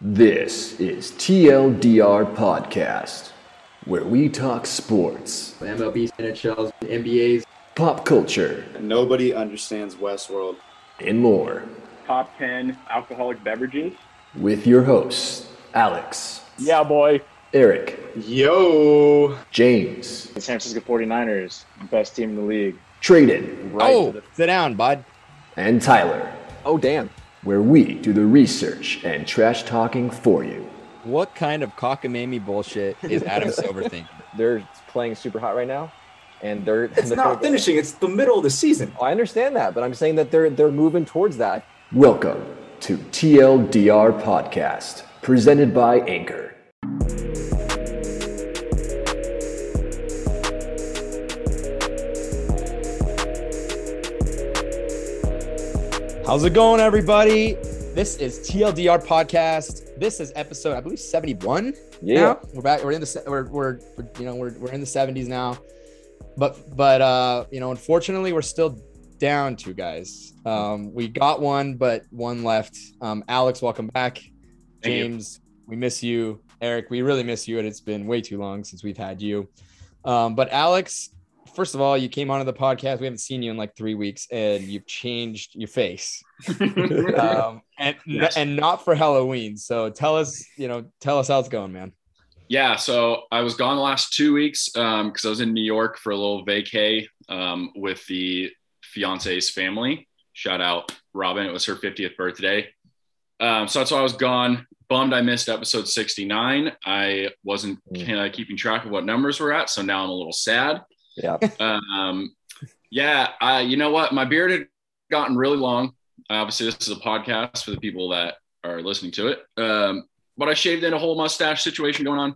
This is TLDR Podcast, where we talk sports, MLB, NHLs, NBAs. pop culture, Nobody understands Westworld. and more. top 10 alcoholic beverages. With your hosts, Alex, Yeah, boy. Eric, Yo! James, The San Francisco 49ers, best team in the league. Tradon, Right oh, to the- sit down, bud. and Tyler, Oh, damn. Where we do the research and trash talking for you. What kind of cockamamie bullshit is Adam Silver thinking? they're playing super hot right now, and they're It's they're not gonna- finishing. It's the middle of the season. I understand that, but I'm saying that they're they're moving towards that. Welcome to TLDR Podcast, presented by Anchor. How's it going, everybody? This is TLDR podcast. This is episode, I believe, 71. Yeah, now. we're back. We're in the we're, we're we're, you know we're we're in the 70s now, but but uh you know unfortunately we're still down two guys. Um, we got one, but one left. Um, Alex, welcome back. Thank you. James, we miss you. Eric, we really miss you, and it's been way too long since we've had you. Um, but Alex, first of all, you came onto the podcast. We haven't seen you in like three weeks, and you've changed your face, um, and Yes. and not for Halloween. So tell us, you know, tell us how it's going, man. Yeah, so I was gone the last two weeks because I was in New York for a little vacay um, with the fiance's family. Shout out Robin. It was her 50th birthday. Um, so that's why I was gone. Bummed I missed episode 69. I wasn't uh, keeping track of what numbers we're at. So now I'm a little sad. Yeah. Um, yeah, I, you know what? My beard had gotten really long. Obviously, this is a podcast for the people that are listening to it. Um, but I shaved in a whole mustache situation going on.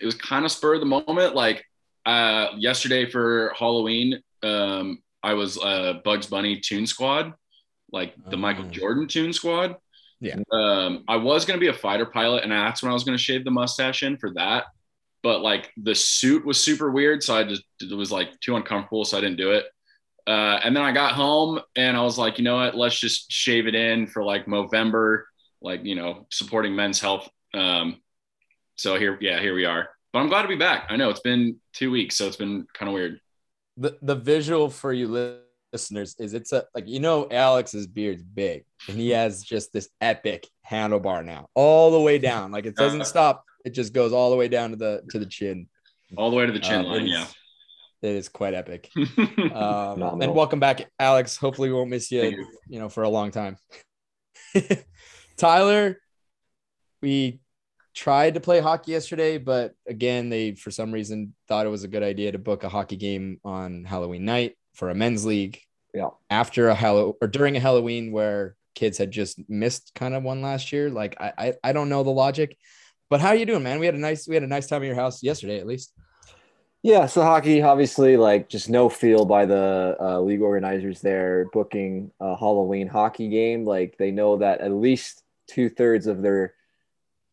It was kind of spur of the moment. Like uh, yesterday for Halloween, um, I was uh, Bugs Bunny Tune Squad, like the Michael Oh. Jordan Tune Squad. Yeah. Um, I was gonna be a fighter pilot, and that's when I was gonna shave the mustache in for that. But like the suit was super weird, so I just it was like too uncomfortable, so I didn't do it. Uh, and then I got home and I was like, you know what? Let's just shave it in for like Movember, like you know, supporting men's health. Um, so here, yeah, here we are. But I'm glad to be back. I know it's been two weeks, so it's been kind of weird. the the visual for you listeners is it's a like you know Alex's beard's big and he has just this epic handlebar now all the way down like it doesn't stop it just goes all the way down to the to the chin All the way to the chin Um, line, yeah. it is quite epic um, and welcome back Alex hopefully we won't miss you you. you know for a long time Tyler we tried to play hockey yesterday but again they for some reason thought it was a good idea to book a hockey game on Halloween night for a men's league Yeah. after a Hallow or during a Halloween where kids had just missed kind of one last year. Like I, I, I don't know the logic, but how you doing, man? We had a nice, we had a nice time at your house yesterday, at least. Yeah, so hockey, obviously, like just no feel by the uh, league organizers there booking a Halloween hockey game. Like they know that at least two thirds of their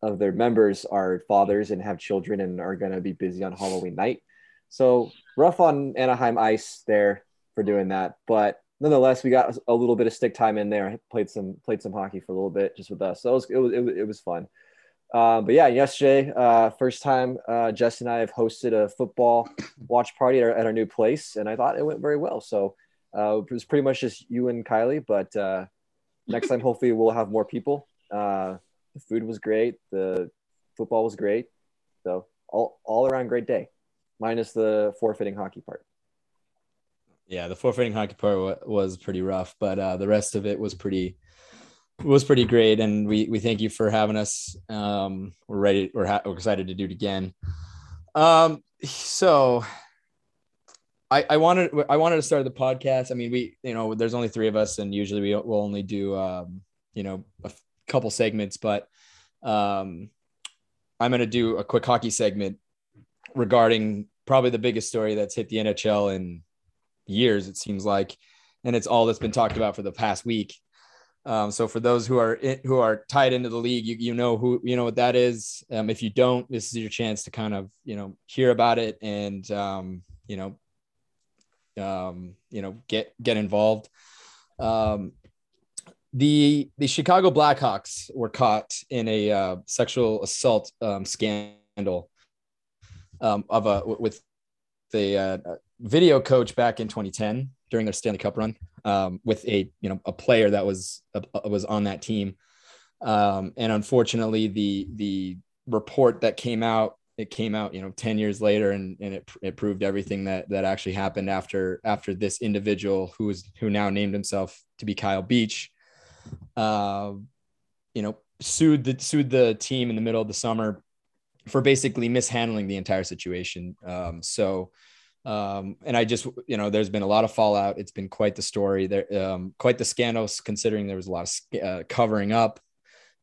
of their members are fathers and have children and are going to be busy on Halloween night. So rough on Anaheim ice there for doing that, but nonetheless, we got a little bit of stick time in there. I played some played some hockey for a little bit just with us, so it was it was, it was, it was fun. Uh, but yeah, yesterday, uh, first time uh, Jess and I have hosted a football watch party at our, at our new place, and I thought it went very well. So uh, it was pretty much just you and Kylie, but uh, next time, hopefully, we'll have more people. Uh, the food was great, the football was great, so all all around great day, minus the forfeiting hockey part. Yeah, the forfeiting hockey part wa- was pretty rough, but uh, the rest of it was pretty was pretty great. And we we thank you for having us. Um, we're ready. We're, ha- we're excited to do it again. Um, so I I wanted I wanted to start the podcast. I mean, we you know there's only three of us, and usually we will only do um, you know a f- couple segments, but um, I'm gonna do a quick hockey segment regarding probably the biggest story that's hit the NHL in years, it seems like, and it's all that's been talked about for the past week. Um, so for those who are in, who are tied into the league, you, you know who you know what that is. Um, if you don't, this is your chance to kind of you know hear about it and um, you know um, you know get get involved. Um, the the Chicago Blackhawks were caught in a uh, sexual assault um, scandal of a with the uh, video coach back in 2010 during their Stanley Cup run um, with a you know a player that was uh, was on that team, um, and unfortunately the the report that came out it came out you know 10 years later and, and it, it proved everything that that actually happened after after this individual who was who now named himself to be Kyle Beach uh, you know sued the sued the team in the middle of the summer for basically mishandling the entire situation. Um, so um, and I just, you know, there's been a lot of fallout. It's been quite the story there, um, quite the scandals considering there was a lot of uh, covering up,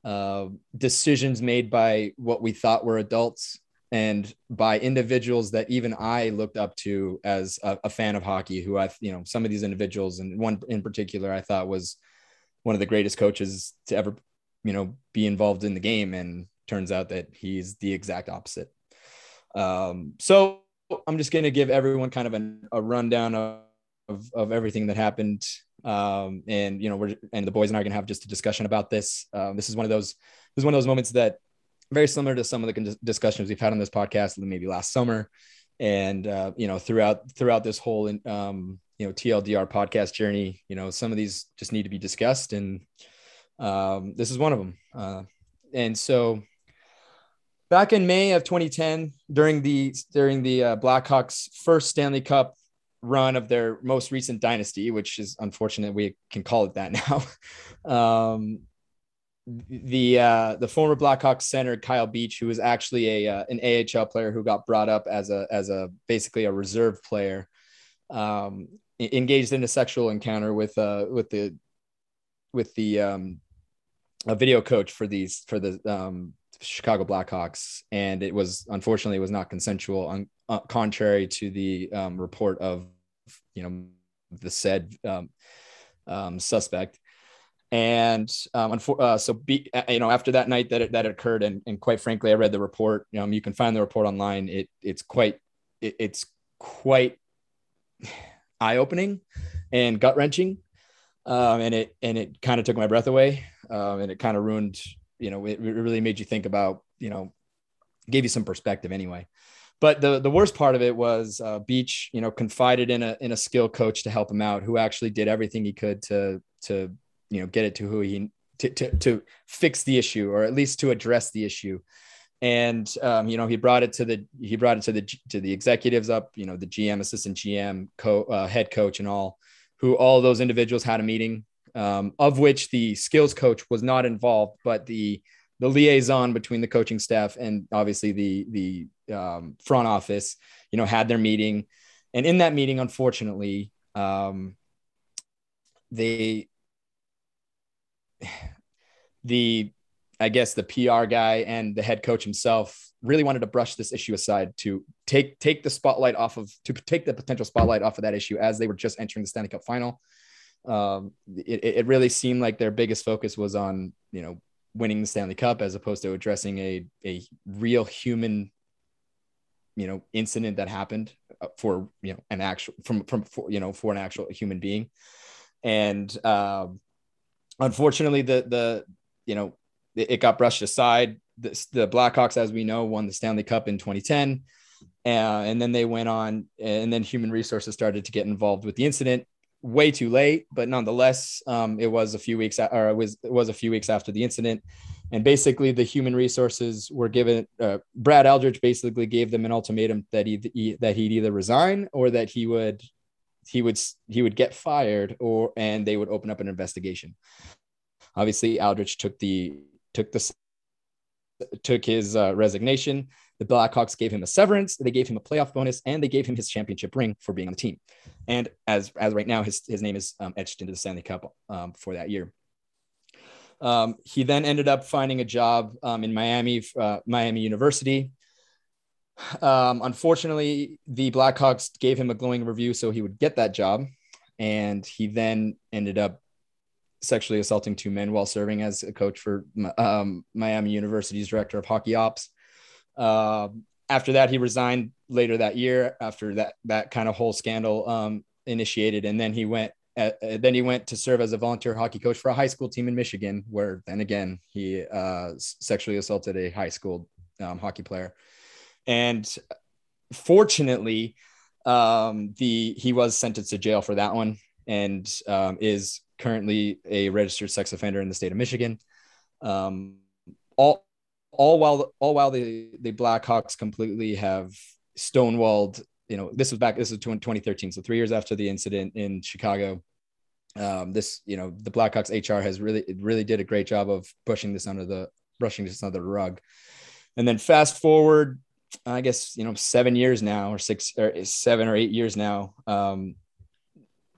uh, decisions made by what we thought were adults and by individuals that even I looked up to as a, a, fan of hockey, who I, you know, some of these individuals and one in particular I thought was one of the greatest coaches to ever, you know, be involved in the game. And turns out that he's the exact opposite. Um, so I'm just going to give everyone kind of an, a rundown of, of, of everything that happened. Um, and, you know, we're, and the boys and I are going to have just a discussion about this. Um, this is one of those, this is one of those moments that very similar to some of the discussions we've had on this podcast, maybe last summer. And, uh, you know, throughout, throughout this whole, um, you know, TLDR podcast journey, you know, some of these just need to be discussed. And, um, this is one of them. Uh, and so back in May of 2010, during the during the uh, Blackhawks' first Stanley Cup run of their most recent dynasty, which is unfortunate we can call it that now. um, the uh, the former Blackhawks center Kyle Beach, who was actually a uh, an AHL player who got brought up as a as a basically a reserve player, um, engaged in a sexual encounter with uh with the with the um, a video coach for these for the um, Chicago Blackhawks, and it was unfortunately it was not consensual, on, uh, contrary to the um, report of you know the said um, um, suspect. And um, uh, so, be, uh, you know, after that night that it, that occurred, and, and quite frankly, I read the report. You know, you can find the report online. It it's quite it, it's quite eye opening and gut wrenching, um, and it and it kind of took my breath away, um, and it kind of ruined you know, it, really made you think about, you know, gave you some perspective anyway. But the the worst part of it was uh, Beach, you know, confided in a in a skill coach to help him out, who actually did everything he could to to you know get it to who he to to, to fix the issue or at least to address the issue. And um, you know, he brought it to the he brought it to the to the executives up, you know, the GM, assistant GM, co uh, head coach, and all, who all those individuals had a meeting um, of which the skills coach was not involved, but the the liaison between the coaching staff and obviously the the um, front office, you know, had their meeting, and in that meeting, unfortunately, um, they the I guess the PR guy and the head coach himself really wanted to brush this issue aside to take take the spotlight off of to take the potential spotlight off of that issue as they were just entering the Stanley Cup final um, it, it really seemed like their biggest focus was on you know winning the Stanley Cup as opposed to addressing a a real human you know incident that happened uh, for you know an actual from from for, you know for an actual human being. And um, unfortunately the the you know it, it got brushed aside. The, the blackhawks as we know won the stanley cup in 2010 uh, and then they went on and then human resources started to get involved with the incident way too late, but nonetheless, um, it was a few weeks or it was it was a few weeks after the incident, and basically the human resources were given. Uh, Brad Aldrich basically gave them an ultimatum that he, that he'd either resign or that he would he would he would get fired or and they would open up an investigation. Obviously, Aldrich took the took the took his uh, resignation. The Blackhawks gave him a severance, they gave him a playoff bonus, and they gave him his championship ring for being on the team. And as as right now, his his name is um, etched into the Stanley Cup um, for that year. Um, he then ended up finding a job um, in Miami, uh, Miami University. Um, unfortunately, the Blackhawks gave him a glowing review so he would get that job, and he then ended up sexually assaulting two men while serving as a coach for um, Miami University's director of hockey ops. Uh, after that, he resigned later that year after that that kind of whole scandal um, initiated, and then he went uh, uh, then he went to serve as a volunteer hockey coach for a high school team in Michigan, where then again he uh, sexually assaulted a high school um, hockey player. And fortunately, um, the he was sentenced to jail for that one, and um, is currently a registered sex offender in the state of Michigan. Um, all all while all while the the Blackhawks completely have stonewalled. You know, this was back. This was 2013, so three years after the incident in Chicago. Um, this, you know, the Blackhawks HR has really really did a great job of pushing this under the brushing this under the rug. And then fast forward, I guess you know, seven years now, or six or seven or eight years now. Um,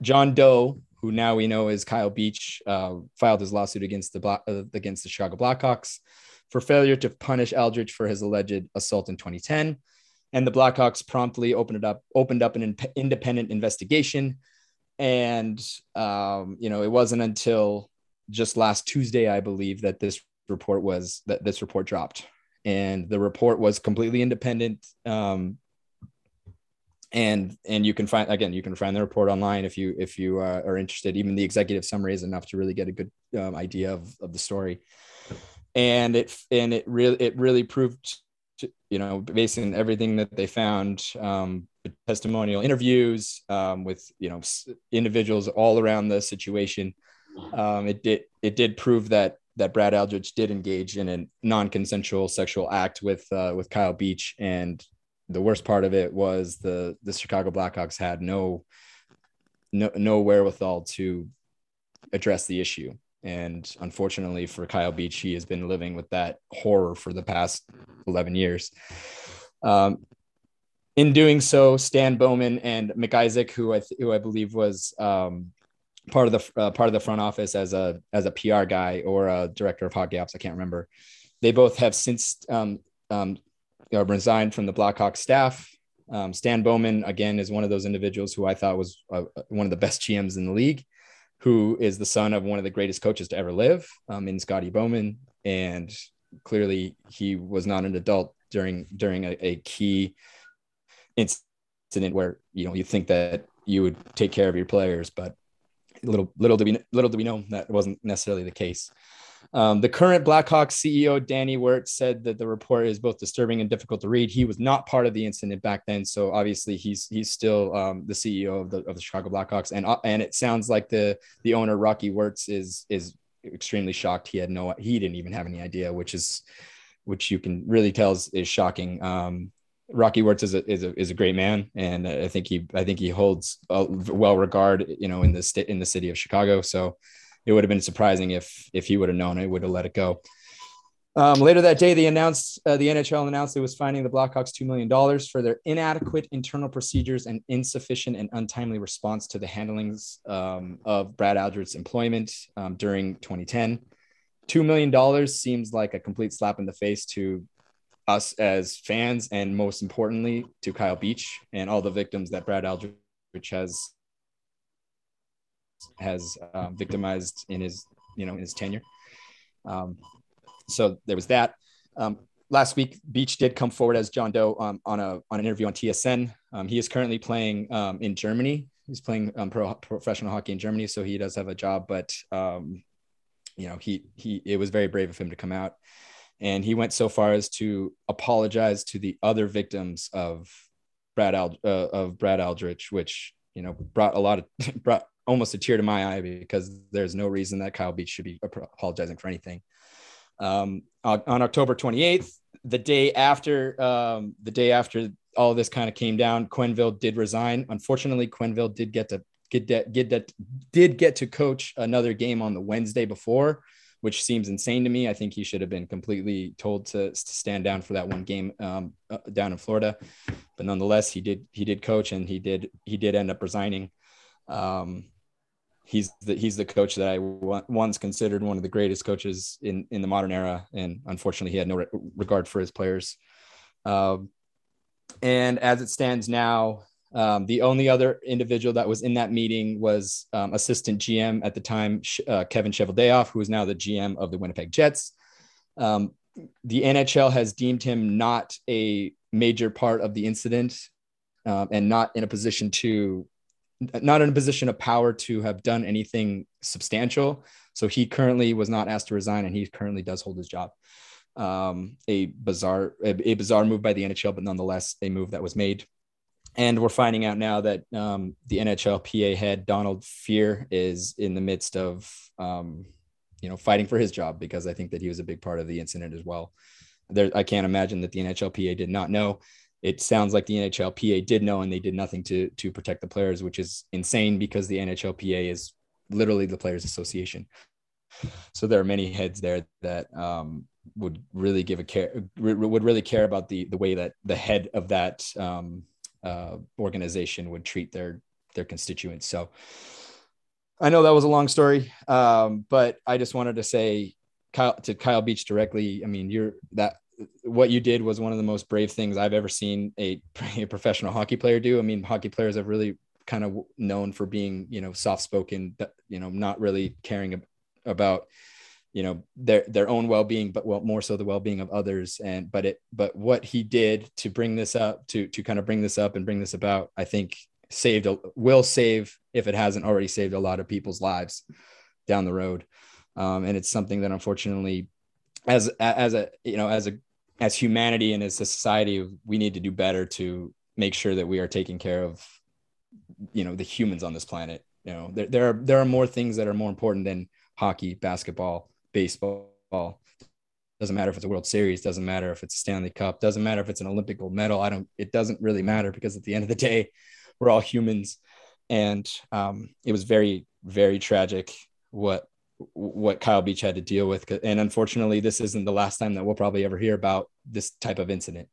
John Doe, who now we know is Kyle Beach, uh, filed his lawsuit against the Black, uh, against the Chicago Blackhawks for failure to punish Aldrich for his alleged assault in 2010. And the Blackhawks promptly opened up, opened up an in- independent investigation. And um, you know, it wasn't until just last Tuesday, I believe, that this report was that this report dropped. And the report was completely independent. Um, and and you can find again you can find the report online if you if you uh, are interested even the executive summary is enough to really get a good um, idea of, of the story and it and it really it really proved you know based on everything that they found um, testimonial interviews um, with you know individuals all around the situation um, it did it did prove that that Brad Aldrich did engage in a non-consensual sexual act with uh, with Kyle Beach and the worst part of it was the the Chicago Blackhawks had no no no wherewithal to address the issue and unfortunately for Kyle Beach, he has been living with that horror for the past 11 years. Um, in doing so, Stan Bowman and MacIsaac, who I, th- who I believe was um, part of the uh, part of the front office as a as a PR guy or a director of hockey ops, I can't remember. They both have since um, um, resigned from the Blackhawks staff. Um, Stan Bowman again is one of those individuals who I thought was uh, one of the best GMs in the league who is the son of one of the greatest coaches to ever live um, in Scotty Bowman. And clearly he was not an adult during during a, a key incident where you know you think that you would take care of your players, but little little do we little do we know that wasn't necessarily the case. Um, the current Blackhawks CEO, Danny Wirtz, said that the report is both disturbing and difficult to read. He was not part of the incident back then, so obviously he's he's still um, the CEO of the of the Chicago Blackhawks, and uh, and it sounds like the the owner Rocky Wirtz is is extremely shocked. He had no he didn't even have any idea, which is which you can really tell is, is shocking. Um, Rocky Wirtz is a, is a is a great man, and I think he I think he holds well regard, you know, in the state in the city of Chicago. So it would have been surprising if if he would have known it, would have let it go. Um, later that day, they announced uh, the NHL announced it was finding the Blackhawks two million dollars for their inadequate internal procedures and insufficient and untimely response to the handlings um, of Brad Aldrich's employment um, during 2010. Two million dollars seems like a complete slap in the face to us as fans, and most importantly, to Kyle Beach and all the victims that Brad Aldrich has has um, victimized in his you know in his tenure. Um, so there was that. Um, last week, Beach did come forward as John Doe um, on a on an interview on TSN. Um, he is currently playing um, in Germany. He's playing pro, professional hockey in Germany, so he does have a job. But you know, he he it was very brave of him to come out, and he went so far as to apologize to the other victims of Brad Ald- uh, of Brad Aldrich, which you know brought a lot of brought almost a tear to my eye because there's no reason that Kyle Beach should be apologizing for anything. Um, on October 28th, the day after um, the day after all this kind of came down, Quenneville did resign. Unfortunately, Quenneville did get to get that get that did get to coach another game on the Wednesday before, which seems insane to me. I think he should have been completely told to, to stand down for that one game um, uh, down in Florida, but nonetheless, he did he did coach and he did he did end up resigning. Um, he's the he's the coach that I once considered one of the greatest coaches in in the modern era, and unfortunately, he had no re- regard for his players. Um, and as it stands now, um, the only other individual that was in that meeting was um, assistant GM at the time, uh, Kevin Cheveldayoff, who is now the GM of the Winnipeg Jets. Um, the NHL has deemed him not a major part of the incident um, and not in a position to not in a position of power to have done anything substantial. So he currently was not asked to resign, and he currently does hold his job. Um, a bizarre, a, a bizarre move by the NHL, but nonetheless a move that was made. And we're finding out now that um, the NHLPA head Donald Fehr is in the midst of, um, you know, fighting for his job because I think that he was a big part of the incident as well. There, I can't imagine that the NHLPA did not know it sounds like the NHLPA did know and they did nothing to to protect the players, which is insane because the NHLPA is literally the Players Association. So there are many heads there that um, would really give a care would really care about the the way that the head of that um, uh, organization would treat their their constituents. So I know that was a long story, um, but I just wanted to say Kyle, to Kyle Beach directly. I mean, you're that what you did was one of the most brave things I've ever seen a, a professional hockey player do. I mean, hockey players have really kind of known for being, you know, soft spoken, you know, not really caring about, you know, their their own well being, but well, more so the well being of others. And but it, but what he did to bring this up, to to kind of bring this up and bring this about, I think saved will save if it hasn't already saved a lot of people's lives down the road. Um, and it's something that unfortunately as as a you know as a as humanity and as a society, we need to do better to make sure that we are taking care of, you know, the humans on this planet. You know, there, there are there are more things that are more important than hockey, basketball, baseball. Doesn't matter if it's a World Series. Doesn't matter if it's a Stanley Cup. Doesn't matter if it's an Olympic gold medal. I don't. It doesn't really matter because at the end of the day, we're all humans, and um, it was very very tragic what what Kyle Beach had to deal with. And unfortunately, this isn't the last time that we'll probably ever hear about this type of incident.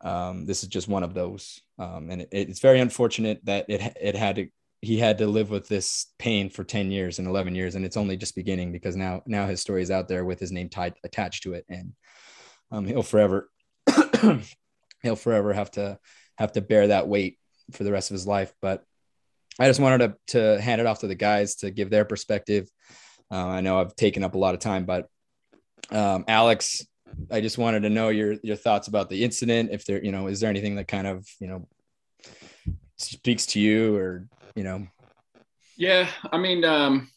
Um, this is just one of those, um, and it, it's very unfortunate that it it had to he had to live with this pain for 10 years and 11 years and it's only just beginning because now now his story is out there with his name tied attached to it and um, he'll forever he'll forever have to have to bear that weight for the rest of his life but i just wanted to, to hand it off to the guys to give their perspective uh, I know I've taken up a lot of time, but um, Alex, I just wanted to know your your thoughts about the incident. If there, you know, is there anything that kind of you know speaks to you, or you know? Yeah, I mean, um,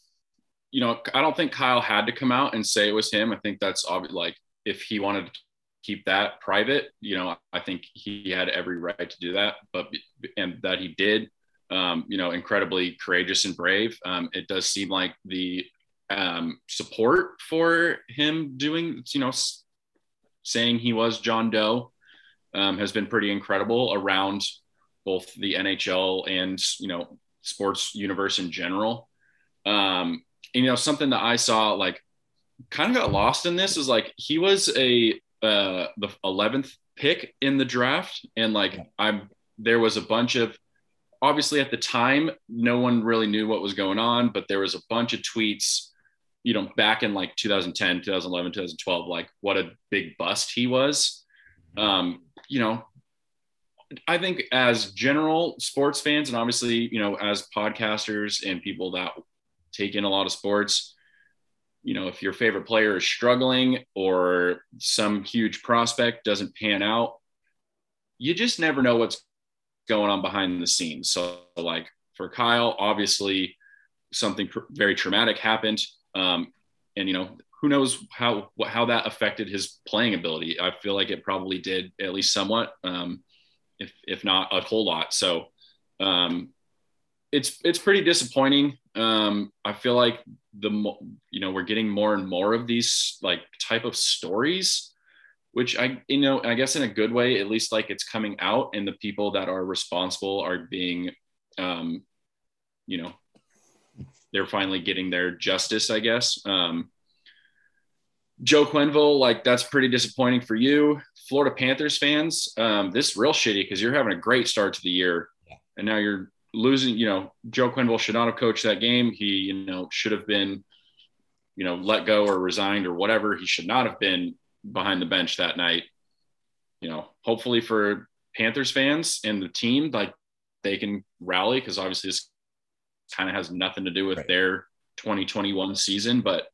you know, I don't think Kyle had to come out and say it was him. I think that's obvious. Like, if he wanted to keep that private, you know, I think he had every right to do that. But and that he did, um, you know, incredibly courageous and brave. Um, it does seem like the um, support for him doing, you know, saying he was John Doe um, has been pretty incredible around both the NHL and, you know, sports universe in general. Um, and, you know, something that I saw like kind of got lost in this is like he was a, uh, the 11th pick in the draft. And like, I'm, there was a bunch of, obviously at the time, no one really knew what was going on, but there was a bunch of tweets you know, back in like 2010, 2011, 2012, like what a big bust he was. Um, you know, I think as general sports fans, and obviously, you know, as podcasters and people that take in a lot of sports, you know, if your favorite player is struggling or some huge prospect doesn't pan out, you just never know what's going on behind the scenes. So, like for Kyle, obviously, something pr- very traumatic happened. Um, and you know, who knows how how that affected his playing ability? I feel like it probably did at least somewhat, um, if if not a whole lot. So um, it's it's pretty disappointing. Um, I feel like the you know we're getting more and more of these like type of stories, which I you know I guess in a good way at least like it's coming out and the people that are responsible are being um, you know they're finally getting their justice, I guess. Um, Joe Quenneville, like that's pretty disappointing for you. Florida Panthers fans, um, this real shitty because you're having a great start to the year, yeah. and now you're losing. You know, Joe Quenneville should not have coached that game. He, you know, should have been, you know, let go or resigned or whatever. He should not have been behind the bench that night. You know, hopefully for Panthers fans and the team, like they can rally because obviously this kind of has nothing to do with right. their 2021 season. But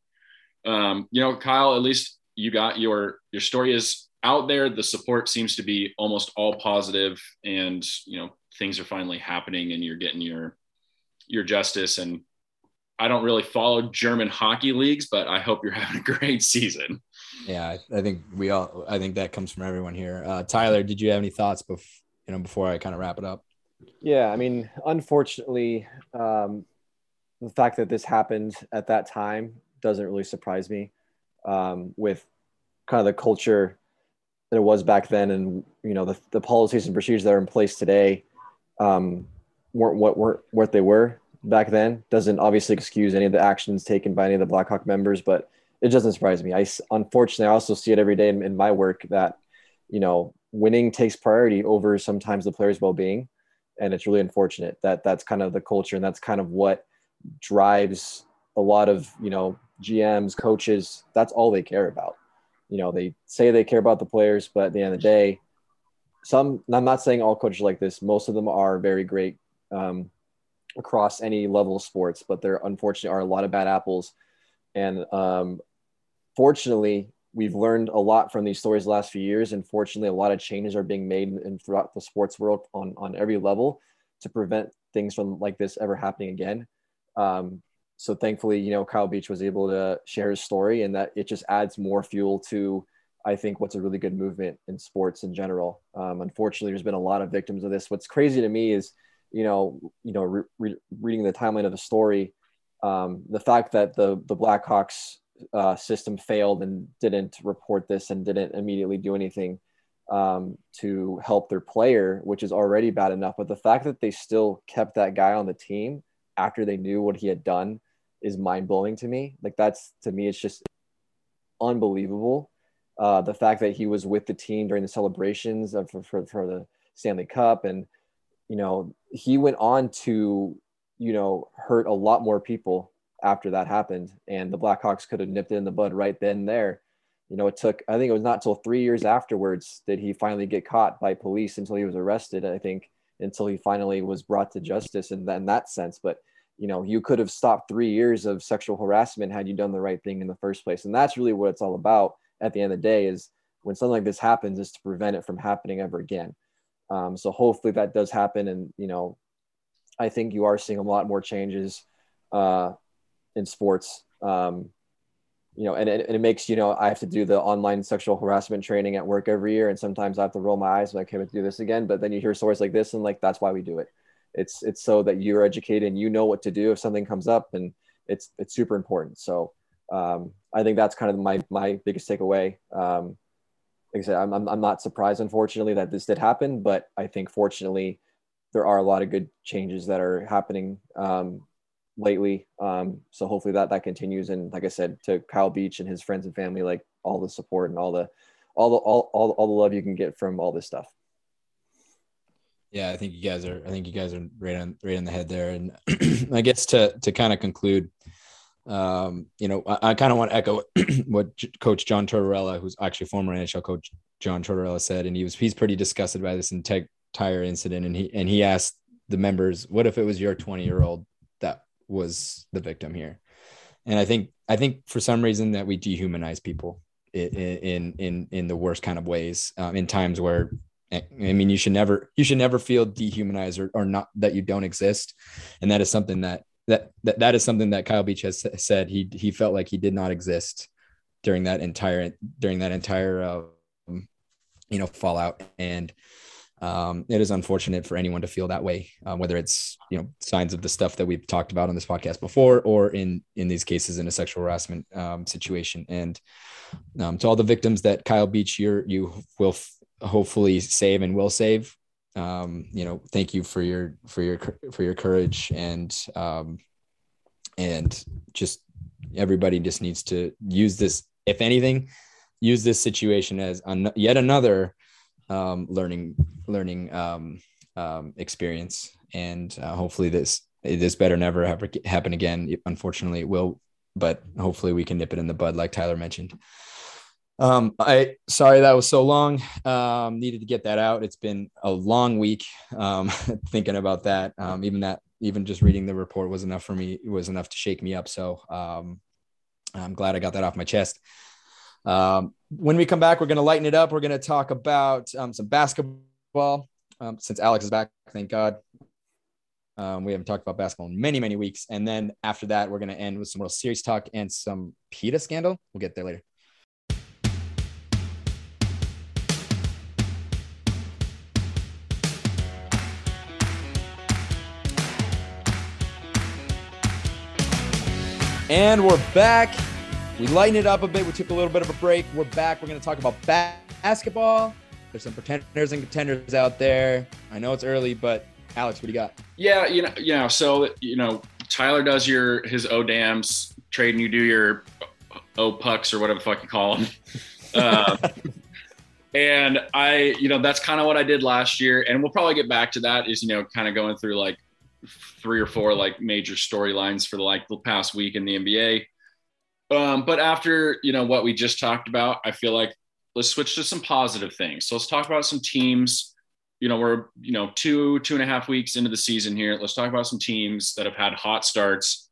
um, you know, Kyle, at least you got your your story is out there. The support seems to be almost all positive, and you know, things are finally happening, and you're getting your your justice. And I don't really follow German hockey leagues, but I hope you're having a great season. Yeah, I, I think we all. I think that comes from everyone here. Uh, Tyler, did you have any thoughts? Before you know, before I kind of wrap it up. Yeah, I mean, unfortunately, um, the fact that this happened at that time doesn't really surprise me. Um, with kind of the culture that it was back then, and you know the, the policies and procedures that are in place today um, weren't what weren't what they were back then. Doesn't obviously excuse any of the actions taken by any of the Blackhawk members, but it doesn't surprise me. I unfortunately I also see it every day in, in my work that you know winning takes priority over sometimes the player's well-being and it's really unfortunate that that's kind of the culture and that's kind of what drives a lot of you know gms coaches. That's all they care about. You know they say they care about the players but at the end of the day some i'm not saying all coaches like this. Most of them are very great um, across any level of sports but there unfortunately are a lot of bad apples. And um, fortunately we've learned a lot from these stories the last few years and fortunately a lot of changes are being made in, throughout the sports world on, on every level to prevent things from like this ever happening again. Um, so thankfully you know kyle beach was able to share his story and that it just adds more fuel to i think what's a really good movement in sports in general. Um, unfortunately there's been a lot of victims of this. What's crazy to me is you know you know re- re- reading the timeline of the story um, the fact that the the blackhawks uh, system failed and didn't report this and didn't immediately do anything um, to help their player, which is already bad enough. But the fact that they still kept that guy on the team after they knew what he had done is mind blowing to me. Like that's to me, it's just unbelievable. Uh, the fact that he was with the team during the celebrations of, for, for, for the Stanley Cup, and you know he went on to you know hurt a lot more people after that happened. And the Blackhawks could have nipped it in the bud right then and there. You know, it took, I think it was not until three years afterwards did he finally get caught by police until he was arrested, I think, until he finally was brought to justice in that, in that sense. But, you know, you could have stopped three years of sexual harassment had you done the right thing in the first place. And that's really what it's all about at the end of the day is when something like this happens is to prevent it from happening ever again. Um, so hopefully that does happen. And, you know, I think you are seeing a lot more changes uh, in sports. Um, you know, and it, and it makes, you know, I have to do the online sexual harassment training at work every year. And sometimes I have to roll my eyes like, I can't do this again. But then you hear stories like this and like, that's why we do it. It's, it's so that you're educated and you know what to do if something comes up and it's, it's super important. So um, I think that's kind of my, my biggest takeaway. Um, like I said, I'm, I'm, I'm not surprised, unfortunately, that this did happen, but I think fortunately there are a lot of good changes that are happening um, lately. Um, so hopefully that that continues. And like I said, to Kyle Beach and his friends and family, like all the support and all the all the all all, all the love you can get from all this stuff. Yeah, I think you guys are. I think you guys are right on right on the head there. And I guess to to kind of conclude, um, you know, I, I kind of want to echo what Coach John Tortorella, who's actually former NHL coach John Tortorella, said, and he was he's pretty disgusted by this entire incident, and he and he asked the members, "What if it was your 20 year old was the victim here. And I think I think for some reason that we dehumanize people in in in, the worst kind of ways um, in times where I mean you should never you should never feel dehumanized or, or not that you don't exist, and that is something that that that that is something that Kyle Beach has said. He he felt like he did not exist during that entire during that entire um, you know fallout. And um, it is unfortunate for anyone to feel that way, uh, whether it's you know signs of the stuff that we've talked about on this podcast before, or in in these cases in a sexual harassment um, situation. And um, to all the victims that Kyle Beach you you will f- hopefully save and will save, um, you know, thank you for your for your for your courage and um, and just everybody just needs to use this, if anything, use this situation as an, yet another um, learning learning um, um, experience, and uh, hopefully this this better never ever happen again. Unfortunately, it will, but hopefully we can nip it in the bud, like Tyler mentioned. Um, I sorry that was so long. Um, needed to get that out. It's been a long week. Um, thinking about that. Um, even that, even just reading the report was enough for me. It was enough to shake me up. So um, I'm glad I got that off my chest. Um, when we come back, we're going to lighten it up. We're going to talk about um, some basketball. Um, since Alex is back, thank God. Um, we haven't talked about basketball in many, many weeks. And then after that, we're going to end with some real serious talk and some PETA scandal. We'll get there later. And we're back. We lightened it up a bit. We took a little bit of a break. We're back. We're going to talk about basketball. There's some pretenders and contenders out there. I know it's early, but Alex, what do you got? Yeah, you know, you know, so you know, Tyler does your his O dams trade, and you do your O pucks or whatever the fuck you call them. uh, and I, you know, that's kind of what I did last year, and we'll probably get back to that. Is you know, kind of going through like three or four like major storylines for like the past week in the NBA. Um, but after you know what we just talked about, I feel like let's switch to some positive things. So let's talk about some teams. You know, we're you know two two and a half weeks into the season here. Let's talk about some teams that have had hot starts.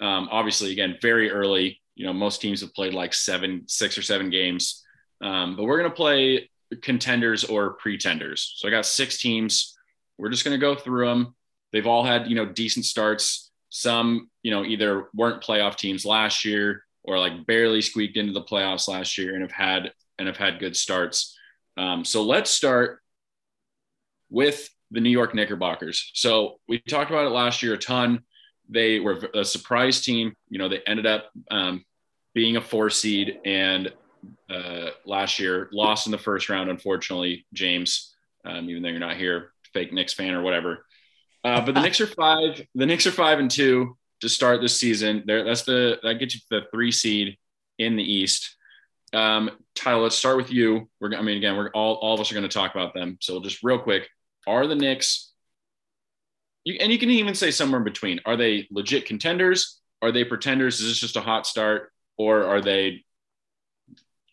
Um, obviously, again, very early. You know, most teams have played like seven, six or seven games. Um, but we're gonna play contenders or pretenders. So I got six teams. We're just gonna go through them. They've all had you know decent starts. Some you know either weren't playoff teams last year or like barely squeaked into the playoffs last year and have had and have had good starts. Um, so let's start with the New York Knickerbockers. So we talked about it last year a ton. They were a surprise team. You know, they ended up um, being a four seed and uh, last year lost in the first round, unfortunately, James, um, even though you're not here, fake Knicks fan or whatever. Uh, but the Knicks are five. The Knicks are five and two to start this season. There, that's the that gets you the three seed in the East. Um, Tyler, let's start with you. We're, I mean, again, we're all, all of us are going to talk about them. So just real quick, are the Knicks, you, and you can even say somewhere in between, are they legit contenders? Are they pretenders? Is this just a hot start? Or are they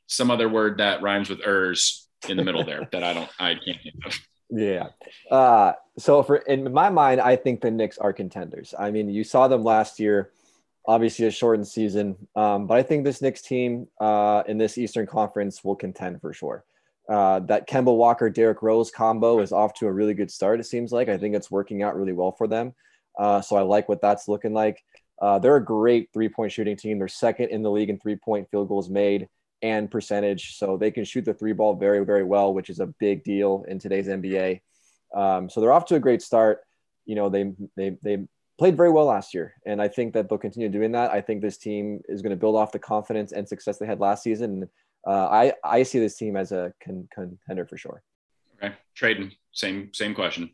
some other word that rhymes with ers in the middle there that I don't, I can't think of? Yeah. Uh, so for in my mind, I think the Knicks are contenders. I mean, you saw them last year obviously a shortened season. Um, but I think this Knicks team uh, in this Eastern Conference will contend for sure. Uh, that Kemba Walker Derrick Rose combo is off to a really good start. It seems like I think it's working out really well for them. Uh, so I like what that's looking like. Uh, they're a great three point shooting team. They're second in the league in three point field goals made and percentage. So they can shoot the three ball very, very well, which is a big deal in today's NBA. Um, so they're off to a great start. You know, they they they played very well last year, and I think that they'll continue doing that. I think this team is going to build off the confidence and success they had last season. Uh, I I see this team as a con- contender for sure. Okay, Tradon same same question.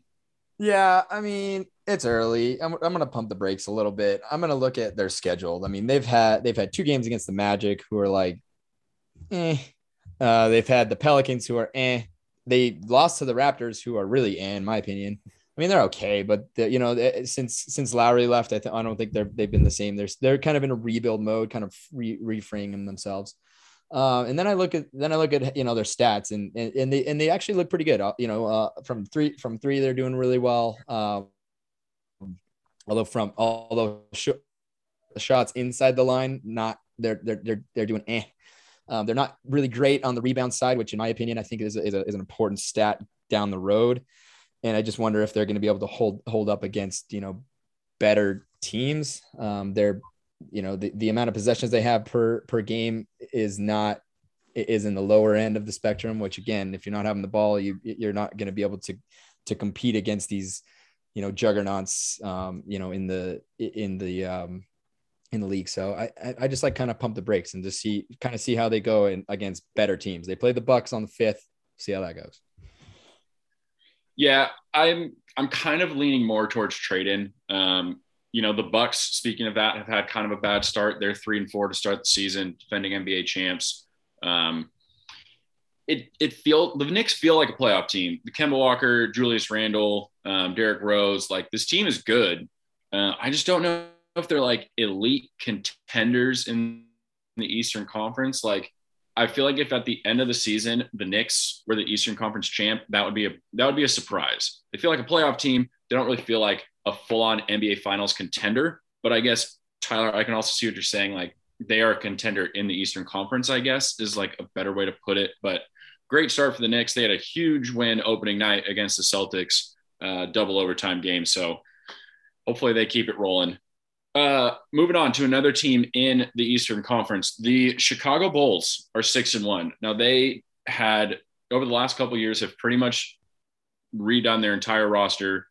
Yeah, I mean it's early. I'm, I'm gonna pump the brakes a little bit. I'm gonna look at their schedule. I mean they've had they've had two games against the Magic who are like, eh. Uh, they've had the Pelicans who are eh. They lost to the Raptors who are really eh, in my opinion. I mean, they're okay, but the, you know, since since Lowry left, I, th- I don't think they're they've been the same. They're they're kind of in a rebuild mode, kind of re- reframing themselves. Uh, and then I look at then I look at you know their stats and and, and they and they actually look pretty good. Uh, you know, uh, from three from three they're doing really well. Uh, although from although sh- shots inside the line, not they're they're they're they're doing eh. Um, they're not really great on the rebound side, which in my opinion I think is is, a, is an important stat down the road and I just wonder if they're going to be able to hold hold up against you know better teams. Um, they're you know the, the amount of possessions they have per per game is not is in the lower end of the spectrum. Which again, if you're not having the ball, you you're not going to be able to to compete against these you know juggernauts um, you know in the in the um, in the league. So I I just like kind of pump the brakes and just see kind of see how they go in, against better teams. They play the Bucks on the fifth. See how that goes. Yeah, I'm I'm kind of leaning more towards Tradon. Um, you know, the Bucks, speaking of that, have had kind of a bad start. They're three and four to start the season, defending NBA champs. Um, it it feel the Knicks feel like a playoff team. The Kemba Walker, Julius Randle, um, Derrick Rose, like this team is good. Uh, I just don't know if they're like elite contenders in the Eastern Conference. Like I feel like if at the end of the season the Knicks were the Eastern Conference champ, that would be a that would be a surprise. They feel like a playoff team. They don't really feel like a full-on NBA Finals contender. But I guess Tyler, I can also see what you're saying. Like they are a contender in the Eastern Conference. I guess is like a better way to put it. But great start for the Knicks. They had a huge win opening night against the Celtics, uh, double overtime game. So hopefully they keep it rolling. Uh, moving on to another team in the Eastern Conference, the Chicago Bulls are six and one. Now they had over the last couple years have pretty much redone their entire roster.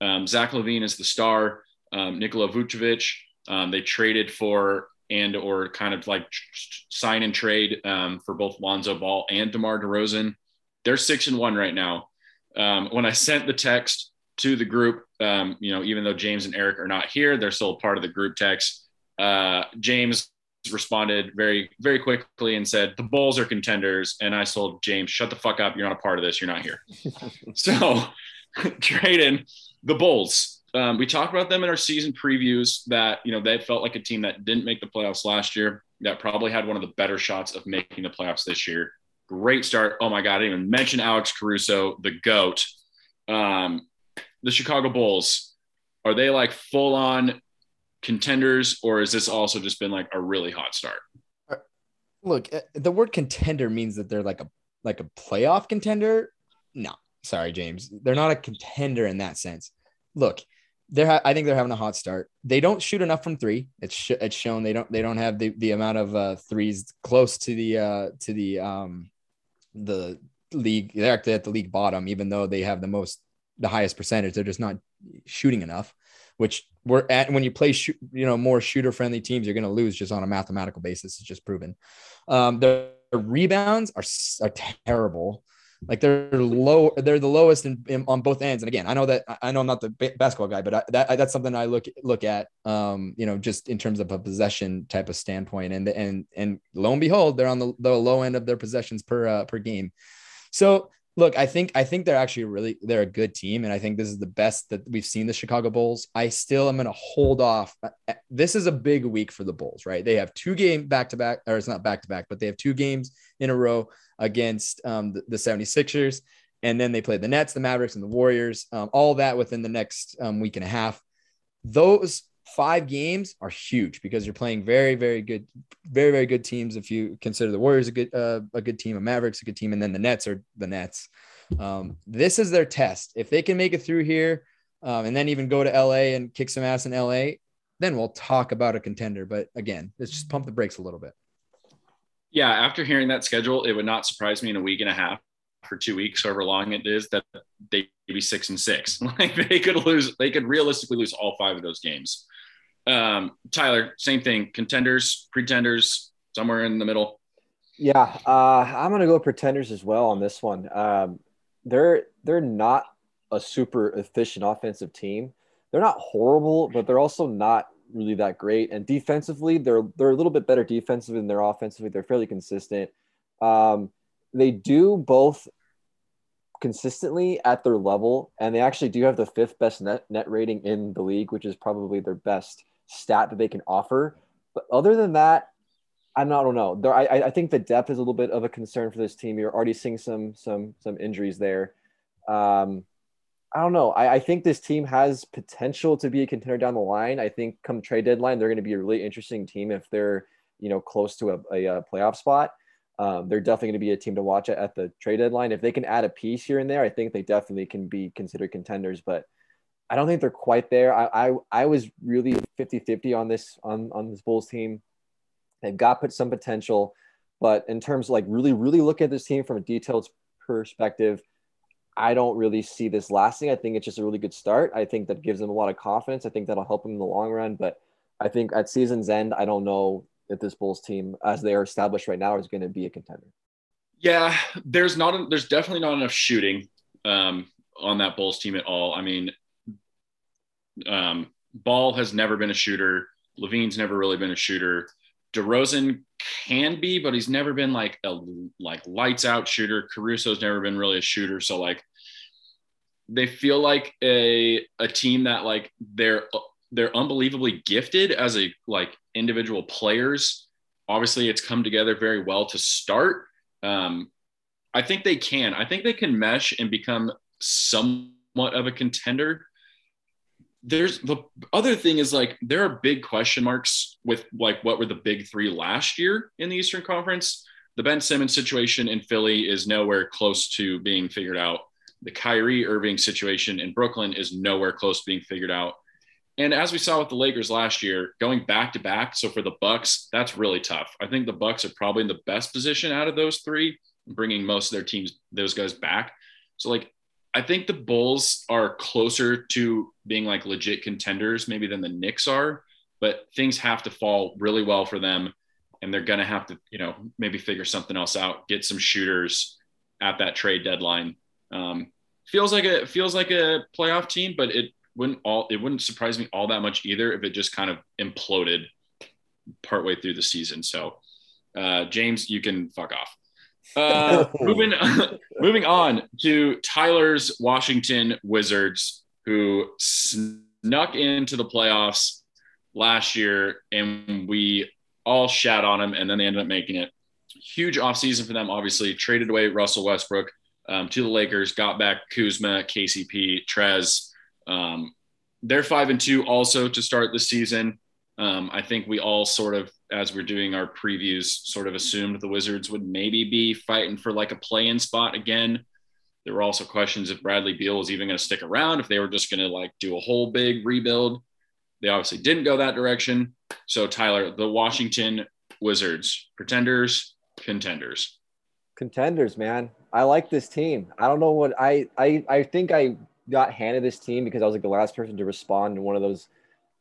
Um, Zach LaVine is the star. Um, Nikola Vucevic. Um, they traded for and or kind of like sign and trade um, for both Lonzo Ball and DeMar DeRozan. They're six and one right now. Um, when I sent the text to the group, um, you know, even though James and Eric are not here, they're still part of the group text. Uh, James responded very, very quickly and said, The Bulls are contenders. And I told James, Shut the fuck up. You're not a part of this. You're not here. so, Tradon the Bulls. Um, we talked about them in our season previews that, you know, they felt like a team that didn't make the playoffs last year, that probably had one of the better shots of making the playoffs this year. Great start. Oh my God. I didn't even mention Alex Caruso, the GOAT. Um, the Chicago Bulls, are they like full on contenders or has this also just been like a really hot start? Look, uh, the word contender means that they're like a like a playoff contender. No, sorry, James. They're not a contender in that sense. Look, they're ha- I think they're having a hot start. They don't shoot enough from three. It's sh- it's shown they don't they don't have the, the amount of uh, threes close to the uh, to the um the league. They're actually at the league bottom, even though they have the most the highest percentage. They're just not shooting enough which we're at when you play you know more shooter friendly teams you're going to lose just on a mathematical basis it's just proven. Um, their, rebounds are, are terrible. Like they're low they're the lowest in, in, on both ends. And again i know that i know i'm not the basketball guy but I, that, that's something i look look at um, you know just in terms of a possession type of standpoint. And and and lo and behold they're on the, the low end of their possessions per uh, per game. So look, I think I think they're actually really they're a good team, and I think this is the best that we've seen the Chicago Bulls. I still am going to hold off. Uh, uh, this is a big week for the Bulls, right? They have two game back to back, or it's not back to back, but they have two games in a row against um, the, the 76ers. And then they play the Nets, the Mavericks, and the Warriors. Um, all that within the next um, week and a half. Those five games are huge because you're playing very, very good, very, very good teams. If you consider the Warriors a good, uh, a good team, a Mavericks a good team, and then the Nets are the Nets. Um, this is their test. If they can make it through here, um, and then even go to LA and kick some ass in LA, then we'll talk about a contender. But again, let's just pump the brakes a little bit. Yeah, after hearing that schedule, it would not surprise me in a week and a half for two weeks, however long it is, that they be six and six. Like they could lose, they could realistically lose all five of those games. Um, Tyler, same thing. Contenders, pretenders, somewhere in the middle. Yeah, uh, I'm gonna go pretenders as well on this one. Um, they're they're not a super efficient offensive team. They're not horrible, but they're also not really that great. And defensively, they're they're a little bit better defensively than they're offensively. They're fairly consistent. Um, they do both consistently at their level, and they actually do have the fifth best net net rating in the league, which is probably their best stat that they can offer. But other than that, I don't know. There, I, I think the depth is a little bit of a concern for this team. You're already seeing some some some injuries there. Um, I don't know. I, I think this team has potential to be a contender down the line. I think come trade deadline, they're going to be a really interesting team if they're you know close to a, a, a playoff spot. Um, they're definitely going to be a team to watch at, at the trade deadline. If they can add a piece here and there, I think they definitely can be considered contenders. But I don't think they're quite there. I, I, I was really 50 50 on this, on, on this Bulls team. They've got put some potential, but in terms of like really, really look at this team from a detailed perspective, I don't really see this lasting. I think it's just a really good start. I think that gives them a lot of confidence. I think that'll help them in the long run. But I think at season's end, I don't know if this Bulls team, as they are established right now, is going to be a contender. Yeah, there's not. There's definitely not enough shooting um, on that Bulls team at all. I mean, um, Ball has never been a shooter. LaVine's never really been a shooter. DeRozan can be, but he's never been like a like lights out shooter. Caruso's never been really a shooter. So like they feel like a a team that like they're they're unbelievably gifted as a like individual players. Obviously, it's come together very well to start. Um, I think they can. I think they can mesh and become somewhat of a contender there's the other thing is like there are big question marks with like what were the big three last year in the Eastern Conference. The Ben Simmons situation in Philly is nowhere close to being figured out. The Kyrie Irving situation in Brooklyn is nowhere close to being figured out. and as we saw with the Lakers last year, going back to back. So for the Bucks, that's really tough. I think the Bucks are probably in the best position out of those three, bringing most of their teams, those guys back. So like, I think the Bulls are closer to being like legit contenders, maybe than the Knicks are. But things have to fall really well for them, and they're gonna have to, you know, maybe figure something else out, get some shooters at that trade deadline. Um, feels like a feels like a playoff team, but it wouldn't all it wouldn't surprise me all that much either if it just kind of imploded partway through the season. So, uh, James, you can fuck off. Uh, moving moving on to Tyler's Washington Wizards, who snuck into the playoffs last year, and we all shat on them, and then they ended up making it. Huge offseason for them, obviously. Traded away Russell Westbrook um, to the Lakers, got back Kuzma, KCP, Trez. Um, they're five and two also to start the season. Um, I think we all sort of, as we're doing our previews, sort of assumed the Wizards would maybe be fighting for like a play-in spot again. There were also questions if Bradley Beal was even going to stick around, if they were just going to like do a whole big rebuild. They obviously didn't go that direction. So Tyler, the Washington Wizards, pretenders, contenders. Contenders, man. I like this team. I don't know what I I I think I got handed this team because I was like the last person to respond in one of those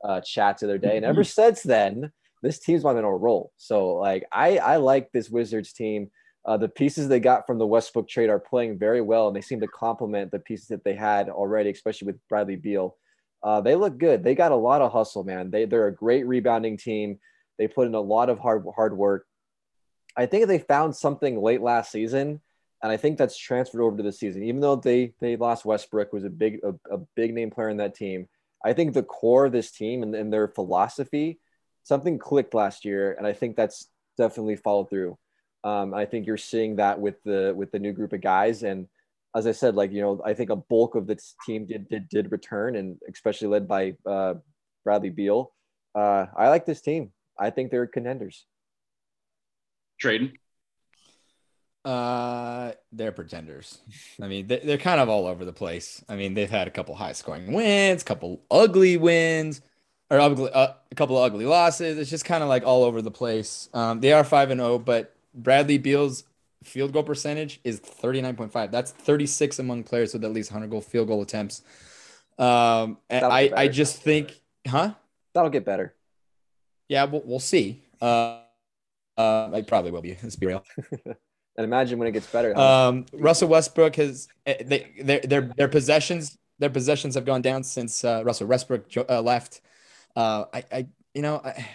uh, chats the other day, and ever since then, this team's on a roll. So like I I like this Wizards team. Uh, the pieces they got from the Westbrook trade are playing very well, and they seem to complement the pieces that they had already, especially with Bradley Beal. Uh, they look good. They got a lot of hustle, man. They they're a great rebounding team. They put in a lot of hard hard work. I think they found something late last season, and I think that's transferred over to the season. Even though they they lost Westbrook, was a big a, a big name player in that team. I think the core of this team and, and their philosophy, something clicked last year, and I think that's definitely followed through. Um, I think you're seeing that with the with the new group of guys, and as I said, like you know, I think a bulk of this team did did, did return, and especially led by uh, Bradley Beal. Uh, I like this team. I think they're contenders. Tradon. Uh, they're pretenders. I mean, they, they're kind of all over the place. I mean, they've had a couple high scoring wins, a couple ugly wins, or ugly, uh, a couple of ugly losses. It's just kind of like all over the place. Um, they are five and zero, but Bradley Beal's field goal percentage is thirty nine point five. That's thirty six among players with at least hundred goal field goal attempts. Um, and I. I just think, huh? That'll get better. Yeah, we'll, we'll see. Uh, uh, I probably will be. Let's be real. And imagine when it gets better. Um, Russell Westbrook has eh, they their their their possessions their possessions have gone down since uh, Russell Westbrook jo- uh, left. Uh, I I you know I,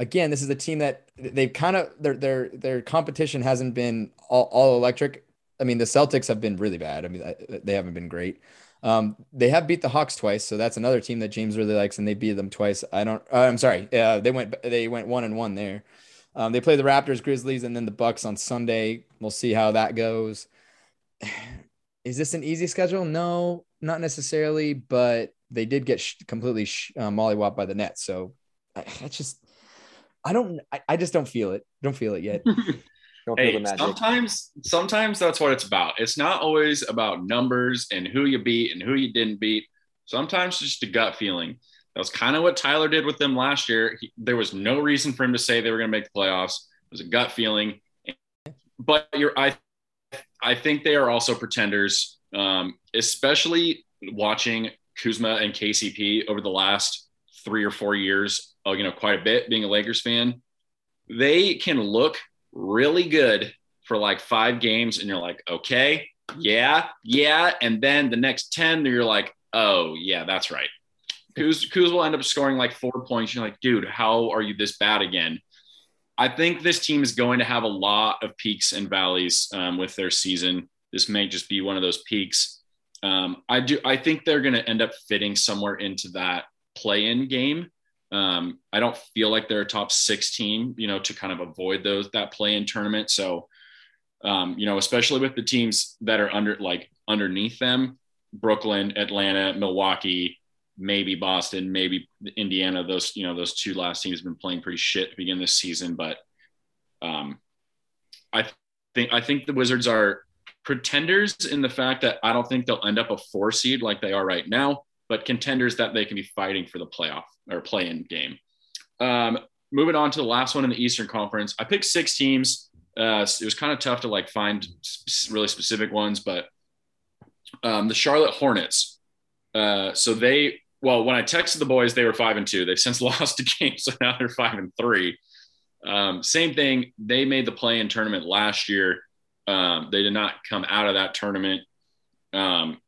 again this is a team that they've kind of their their their competition hasn't been all, all electric. I mean the Celtics have been really bad. I mean they haven't been great. Um, they have beat the Hawks twice, so that's another team that James really likes, and they beat them twice. I don't. Uh, I'm sorry. Uh, they went they went one and one there. Um, they play the Raptors, Grizzlies, and then the Bucks on Sunday. We'll see how that goes. Is this an easy schedule? No, not necessarily, but they did get sh- completely sh- uh, mollywopped by the Nets. So I, I just, I don't, I, I just don't feel it. Don't feel it yet. don't feel the Hey, magic. sometimes sometimes that's what it's about. It's not always about numbers and who you beat and who you didn't beat. Sometimes it's just a gut feeling. That was kind of what Tyler did with them last year. He, there was no reason for him to say they were going to make the playoffs. It was a gut feeling. But you're, I, I think they are also pretenders, um, especially watching Kuzma and KCP over the last three or four years. Oh, you know, quite a bit. Being a Lakers fan, they can look really good for like five games, and you're like, okay, yeah, yeah, and then the next ten, you're like, oh yeah, that's right. Kuz, Kuz will end up scoring like four points. You're like, dude, how are you this bad again? I think this team is going to have a lot of peaks and valleys um, with their season. This may just be one of those peaks. Um, I do. I think they're going to end up fitting somewhere into that play-in game. Um, I don't feel like they're a top six team, you know, to kind of avoid those that play-in tournament. So, um, you know, especially with the teams that are under like underneath them, Brooklyn, Atlanta, Milwaukee, maybe Boston, maybe Indiana. Those, you know, those two last teams have been playing pretty shit to begin this season. But um, I think I think the Wizards are pretenders in the fact that I don't think they'll end up a four seed like they are right now. but contenders that they can be fighting for the playoff or play-in game. Um, moving on to the last one in the Eastern Conference, I picked six teams. Uh, it was kind of tough to like find really specific ones, but um, the Charlotte Hornets. Uh, so they, well, when I texted the boys, they were five and two. They've since lost a game, so now they're five and three. Um, same thing. They made the play in tournament last year. Um, they did not come out of that tournament um,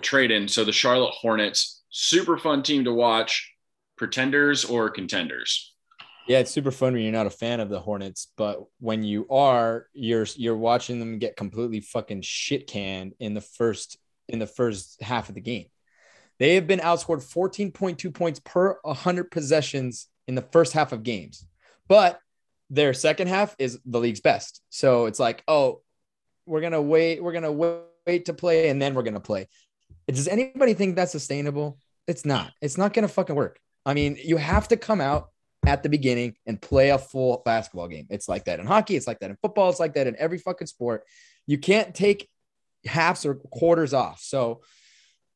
Tradon. So the Charlotte Hornets, super fun team to watch. Pretenders or contenders? Yeah, it's super fun when you're not a fan of the Hornets, but when you are, you're you're watching them get completely fucking shit canned in the first in the first half of the game. They have been outscored 14.2 points per 100 possessions in the first half of games, but their second half is the league's best. So it's like, oh, we're gonna wait, we're gonna wait, to play, and then we're gonna play. Does anybody think that's sustainable? It's not. It's not gonna fucking work. I mean, you have to come out at the beginning and play a full basketball game. It's like that in hockey. It's like that in football. It's like that in every fucking sport. You can't take halves or quarters off. So,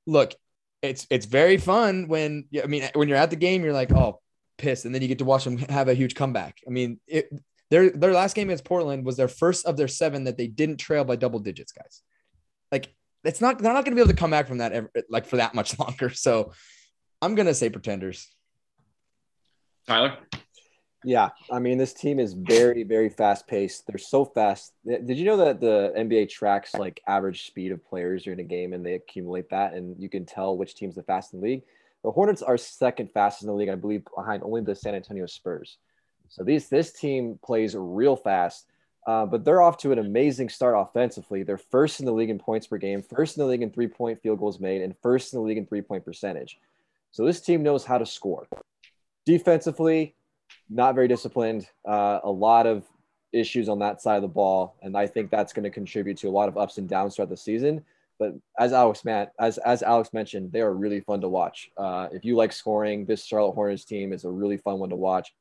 look, it's it's very fun when I mean when you're at the game, you're like, oh, pissed, and then you get to watch them have a huge comeback. I mean, it, their their last game against Portland was their first of their seven that they didn't trail by double digits, guys. Like it's not they're not going to be able to come back from that ever, like for that much longer. So, I'm gonna say pretenders. Tyler. Yeah, I mean this team is very very fast paced. They're so fast. Did you know that the NBA tracks like average speed of players during a game and they accumulate that and you can tell which team's the fastest in the league? The Hornets are second fastest in the league, I believe, behind only the San Antonio Spurs. So these this team plays real fast, uh, but they're off to an amazing start offensively. They're first in the league in points per game, first in the league in three point field goals made, and first in the league in three point percentage. So this team knows how to score. Defensively, not very disciplined. Uh, a lot of issues on that side of the ball, and I think that's going to contribute to a lot of ups and downs throughout the season. But as Alex Matt, as as Alex mentioned, they are really fun to watch. Uh, if you like scoring, this Charlotte Hornets team is a really fun one to watch.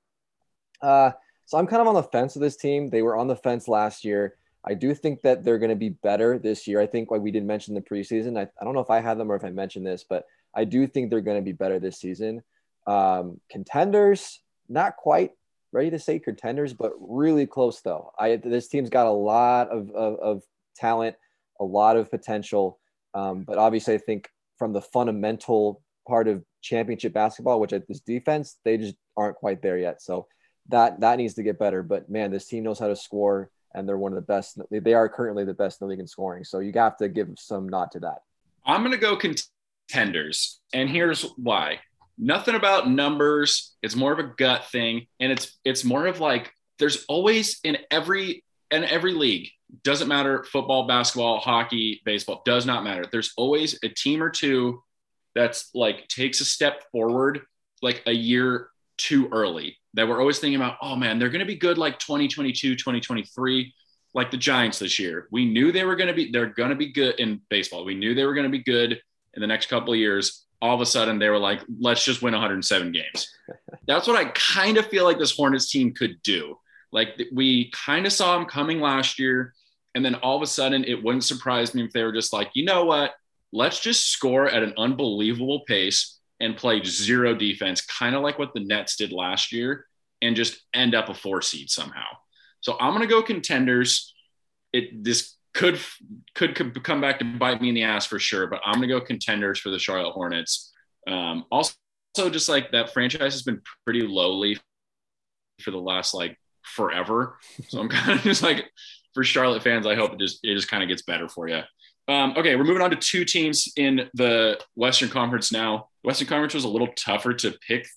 Uh, so I'm kind of on the fence with this team. They were on the fence last year. I do think that they're going to be better this year. I think, like we did mention the preseason, I, I don't know if I had them or if I mentioned this, but I do think they're going to be better this season. Um, contenders, not quite ready to say contenders, but really close though. I this team's got a lot of of, of talent, a lot of potential, um, but obviously I think from the fundamental part of championship basketball, which is defense, they just aren't quite there yet. So that that needs to get better. But man, this team knows how to score, and they're one of the best. They are currently the best in the league in scoring. So you have to give some nod to that. I'm going to go contenders, and here's why nothing about numbers. It's more of a gut thing. And it's it's more of like there's always in every in every league, doesn't matter football, basketball, hockey, baseball, does not matter. There's always a team or two that's like takes a step forward like a year too early that we're always thinking about, oh man, they're going to be good like 2022, 2023, like the Giants this year. We knew they were going to be, they're going to be good in baseball. We knew they were going to be good in the next couple of years all of a sudden they were like, let's just win 107 games. That's what I kind of feel like this Hornets team could do. Like we kind of saw them coming last year. And then all of a sudden it wouldn't surprise me if they were just like, you know what? Let's just score at an unbelievable pace and play zero defense, kind of like what the Nets did last year, and just end up a four seed somehow. So I'm gonna go contenders. It this could could come back to bite me in the ass for sure. But I'm gonna go contenders for the Charlotte Hornets. Um, also, just like that franchise has been pretty lowly for the last like forever. So I'm kind of just like for Charlotte fans, I hope it just it just kind of gets better for you. Um, okay, we're moving on to two teams in the Western Conference now. Western Conference was a little tougher to pick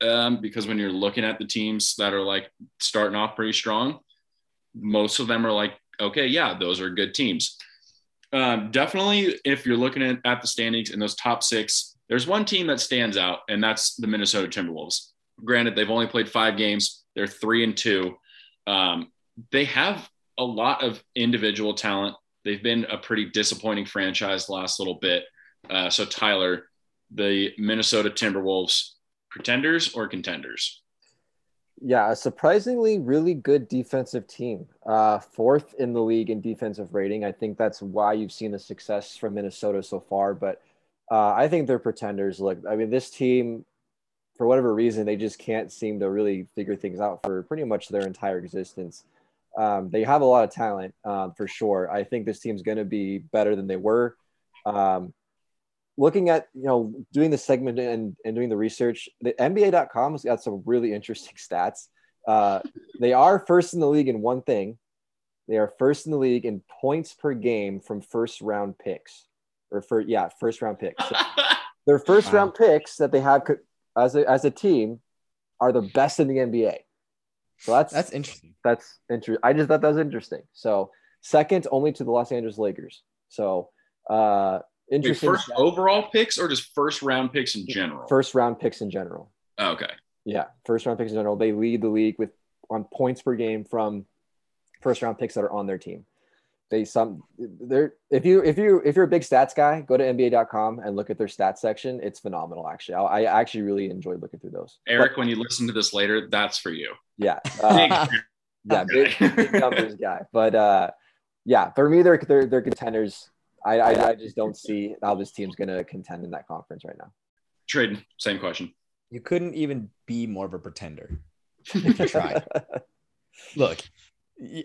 um, because when you're looking at the teams that are like starting off pretty strong, most of them are like okay, yeah, those are good teams. Um, definitely, if you're looking at, at the standings in those top six, there's one team that stands out, and that's the Minnesota Timberwolves. Granted, they've only played five games, they're three and two. Um, they have a lot of individual talent. They've been a pretty disappointing franchise last little bit. Uh, so, Tyler, the Minnesota Timberwolves, pretenders or contenders? Yeah, a surprisingly really good defensive team. Uh, fourth in the league in defensive rating. I think that's why you've seen the success from Minnesota so far. But Uh, I think they're pretenders. Look, I mean, this team, for whatever reason, they just can't seem to really figure things out for pretty much their entire existence. Um, they have a lot of talent um, for sure. I think this team's going to be better than they were. Um, looking at you know doing the segment and, and doing the research, the NBA.com has got some really interesting stats. Uh, they are first in the league in one thing. They are first in the league in points per game from first round picks, or for yeah, first round picks. So their first Wow. round picks that they have as a, as a team are the best in the NBA. So that's That's interesting. that's interesting. I just thought that was interesting. So second only to the Los Angeles Lakers. So uh Wait, interesting. first stat. overall picks or just first round picks in general? first round picks in general. Oh, okay. Yeah, first round picks in general. They lead the league with on points per game from first round picks that are on their team. They some they're if you if you if you're a big stats guy, go to NBA.com and look at their stats section. It's phenomenal, actually. I, I actually really enjoy looking through those. Eric, when you listen to this later, that's for you. Yeah, uh, Big yeah, big, big numbers guy. But uh, yeah, for me, they're they're, they're contenders. I, I I just don't see how this team's gonna contend in that conference right now. Tradon, same question. You couldn't even be more of a pretender if you tried. Look, I-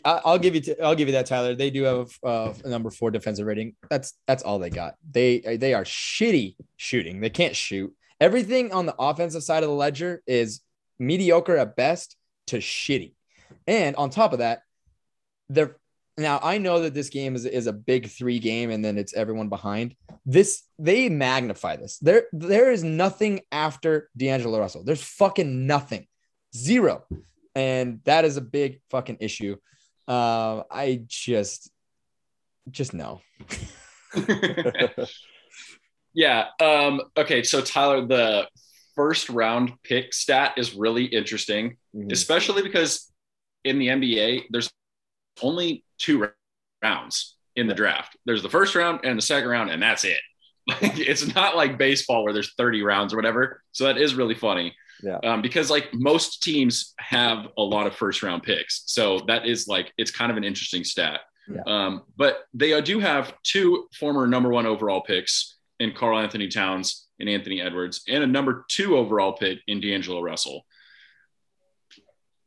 I'll give you. I'll give you that, Tyler. They do have uh, a number four defensive rating. That's that's all they got. They they are shitty shooting. They can't shoot. Everything on the offensive side of the ledger is mediocre at best to shitty. And on top of that, they're now I know that this game is, is a big three game and then it's everyone behind. This they magnify this. There there is nothing after D'Angelo Russell. There's fucking nothing. Zero. And that is a big fucking issue. Uh, I just just no. yeah. Um, okay. So Tyler, the first round pick stat is really interesting, Mhm. especially because in the NBA, there's only two rounds in the draft. There's the first round and the second round, and that's it. Like, it's not like baseball where there's 30 rounds or whatever. So that is really funny. Yeah. Um, because like most teams have a lot of first round picks. So that is like, it's kind of an interesting stat. Yeah. Um, but they do have two former number one overall picks in Karl-Anthony Towns and Anthony Edwards, and a number two overall pick in D'Angelo Russell.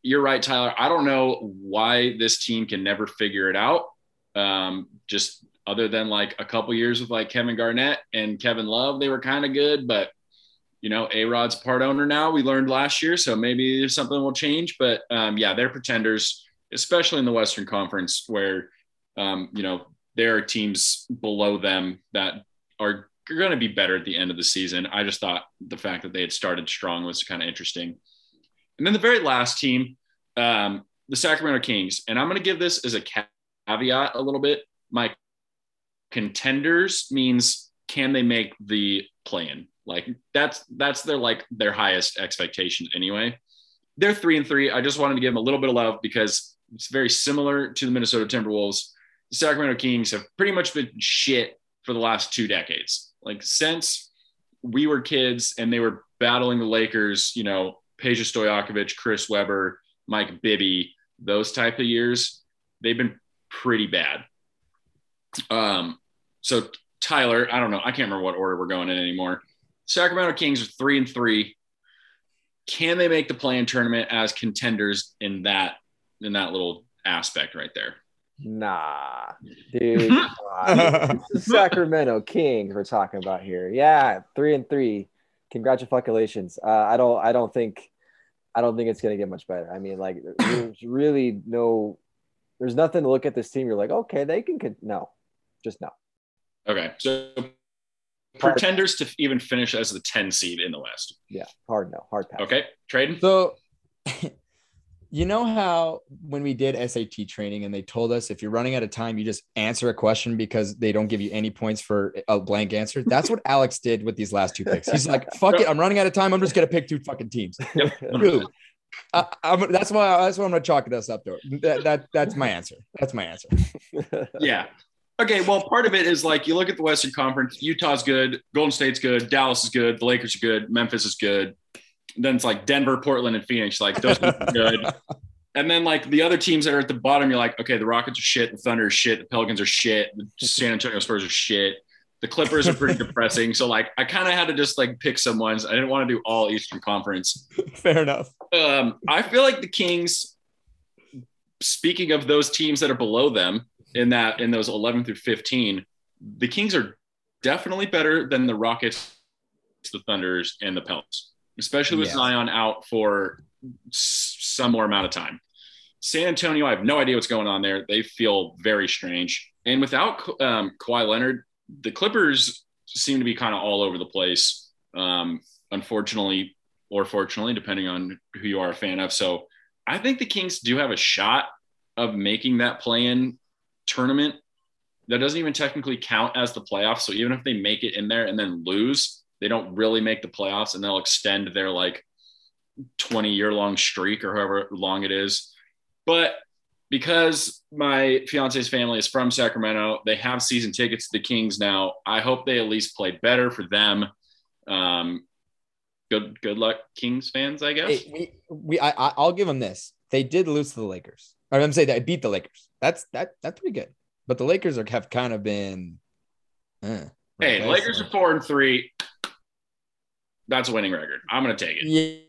You're right, Tyler. I don't know why this team can never figure it out. Um, just other than like a couple years with like Kevin Garnett and Kevin Love, they were kind of good, but you know, A Rod's part owner now. We learned last year, so maybe something will change. But um, yeah, they're pretenders, especially in the Western Conference, where um, you know there are teams below them that are going to be better at the end of the season. I just thought the fact that they had started strong was kind of interesting. And then the very last team, um, the Sacramento Kings, and I'm going to give this as a caveat a little bit. My contenders means can they make the play-in? Like that's that's their like their highest expectations anyway. They're three and three. I just wanted to give them a little bit of love because it's very similar to the Minnesota Timberwolves. The Sacramento Kings have pretty much been shit for the last two decades. Like since we were kids and they were battling the Lakers, you know, Peja Stojakovic, Chris Webber, Mike Bibby, those type of years, they've been pretty bad. Um, so Tyler, I don't know, I can't remember what order we're going in anymore. Sacramento Kings are three and three. Can they make the play-in tournament as contenders in that in that little aspect right there? Nah, dude. This Sacramento Kings we're talking about here. Yeah, three and three. Congratulations. Uh, I don't. I don't think. I don't think it's gonna get much better. I mean, like, there's really no. There's nothing to look at this team. You're like, okay, they can. Con-. No, just no. Okay, so pretenders to even finish as the 10 seed in the West. Yeah, hard no, hard pass. Okay, Tradon. So, you know how when we did SAT training and they told us if you're running out of time, you just answer a question because they don't give you any points for a blank answer. That's what Alex did with these last two picks. He's like, "Fuck it, I'm running out of time. I'm just gonna pick two fucking teams." Dude, I, I'm, that's why that's why I'm gonna chalk this up to. That, that that's my answer. That's my answer. Yeah. Okay, well, part of it is like you look at the Western Conference, Utah's good, Golden State's good, Dallas is good, the Lakers are good, Memphis is good. Then it's like Denver, Portland, and Phoenix, like those are good. And then like the other teams that are at the bottom, you're like, okay, the Rockets are shit, the Thunder is shit, the Pelicans are shit, the San Antonio Spurs are shit. The Clippers are pretty depressing. So like I kind of had to just like pick some ones. I didn't want to do all Eastern Conference. Fair enough. Um, I feel like the Kings, speaking of those teams that are below them in that in those 11 through 15, the Kings are definitely better than the Rockets, the Thunders, and the Pelicans, especially with Yes. Zion out for some more amount of time. San Antonio, I have no idea what's going on there. They feel very strange. And without um, Kawhi Leonard, the Clippers seem to be kind of all over the place. Um, unfortunately, or fortunately, depending on who you are a fan of. So I think the Kings do have a shot of making that play in tournament. That doesn't even technically count as the playoffs. So even if they make it in there and then lose, they don't really make the playoffs and they'll extend their like 20 year long streak or however long it is. But because my fiance's family is from Sacramento, they have season tickets to the Kings now. I hope they at least play better for them. Um, good good luck, Kings fans. I guess. Hey, we, we I, I- I'll give them this. They did lose to the Lakers. I'm saying they beat the Lakers. That's that that's pretty good. But the Lakers are have kind of been. eh, hey? Lakers are four and three. That's a winning record. I'm gonna take it. Yeah,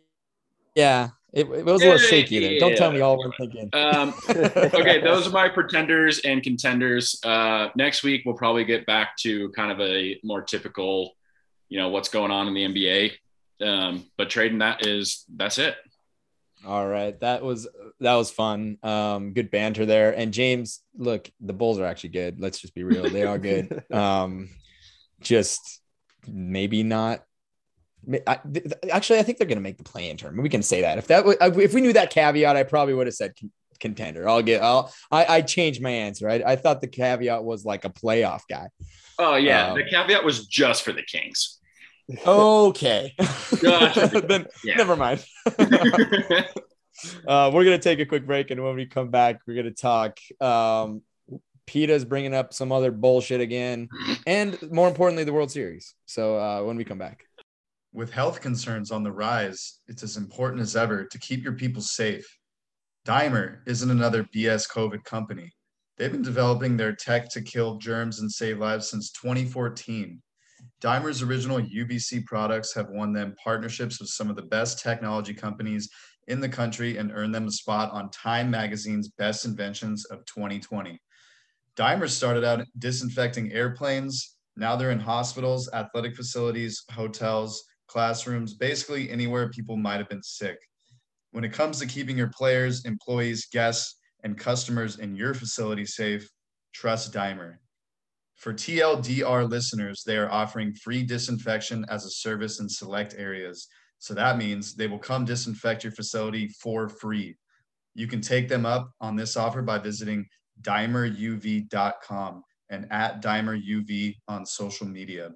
yeah. It, it was a little Yeah, shaky there. Don't tell me all we're thinking. Um, okay, those are my pretenders and contenders. Uh, next week we'll probably get back to kind of a more typical, you know, what's going on in the NBA. Um, but Tradon that is that's it. All right, that was that was fun. Um, good banter there. And James, look, the Bulls are actually good. Let's just be real; they are good. um, just maybe not. I, th- th- actually, I think they're going to make the play-in tournament. We can say that. If that wa- if we knew that caveat, I probably would have said con- contender. I'll get. I'll. I, I changed my answer. I, I thought the caveat was like a playoff guy. Oh yeah, Um, the caveat was just for the Kings. Okay. Then never mind. Uh, we're gonna take a quick break, and when we come back, we're gonna talk. Um, PETA's bringing up some other bullshit again, and more importantly, the World Series. So uh, when we come back, With health concerns on the rise, it's as important as ever to keep your people safe. Dimer isn't another BS COVID company. They've been developing their tech to kill germs and save lives since 2014. Dimer's original UVC products have won them partnerships with some of the best technology companies in the country and earned them a spot on Time Magazine's Best Inventions of 2020. Dimer started out disinfecting airplanes. Now they're in hospitals, athletic facilities, hotels, classrooms, basically anywhere people might have been sick. When it comes to keeping your players, employees, guests, and customers in your facility safe, trust Dimer. For TLDR listeners, they are offering free disinfection as a service in select areas. So that means they will come disinfect your facility for free. You can take them up on this offer by visiting dimeruv.com and at dimeruv on social media.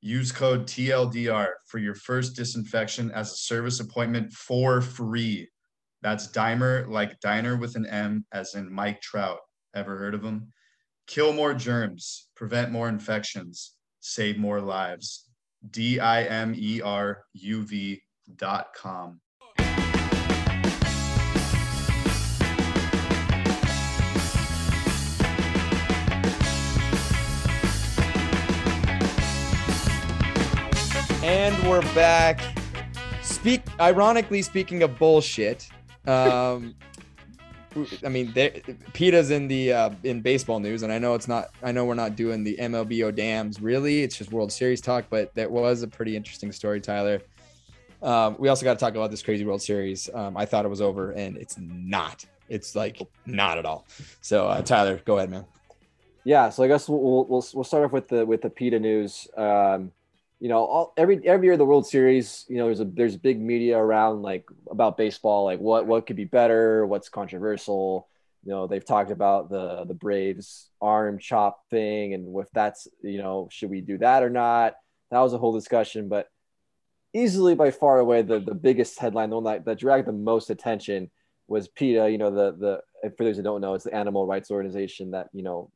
Use code TLDR for your first disinfection as a service appointment for free. That's Dimer, like diner with an M, as in Mike Trout. Ever heard of him? Kill more germs, prevent more infections, save more lives. D I M E R U V dot com. and we're back. Speak. Ironically, speaking of bullshit, um, I mean, PETA's in the uh, in baseball news, and I know it's not. I know we're not doing the MLB Dams really. It's just World Series talk, but that was a pretty interesting story, Tyler. Um, we also got to talk about this crazy World Series. Um, I thought it was over, and it's not. It's like not at all. So, uh, Tyler, go ahead, man. Yeah, so I guess we'll we'll, we'll, we'll start off with the with the PETA news. Um, you know, all, every every year the World Series, you know, there's a there's big media around like about baseball, like what what could be better, what's controversial. You know, they've talked about the the Braves arm chop thing, and if that's you know, should we do that or not? That was a whole discussion, but easily by far away the the biggest headline, the one that, that dragged the most attention was PETA. You know, the the for those who don't know, it's the animal rights organization that you know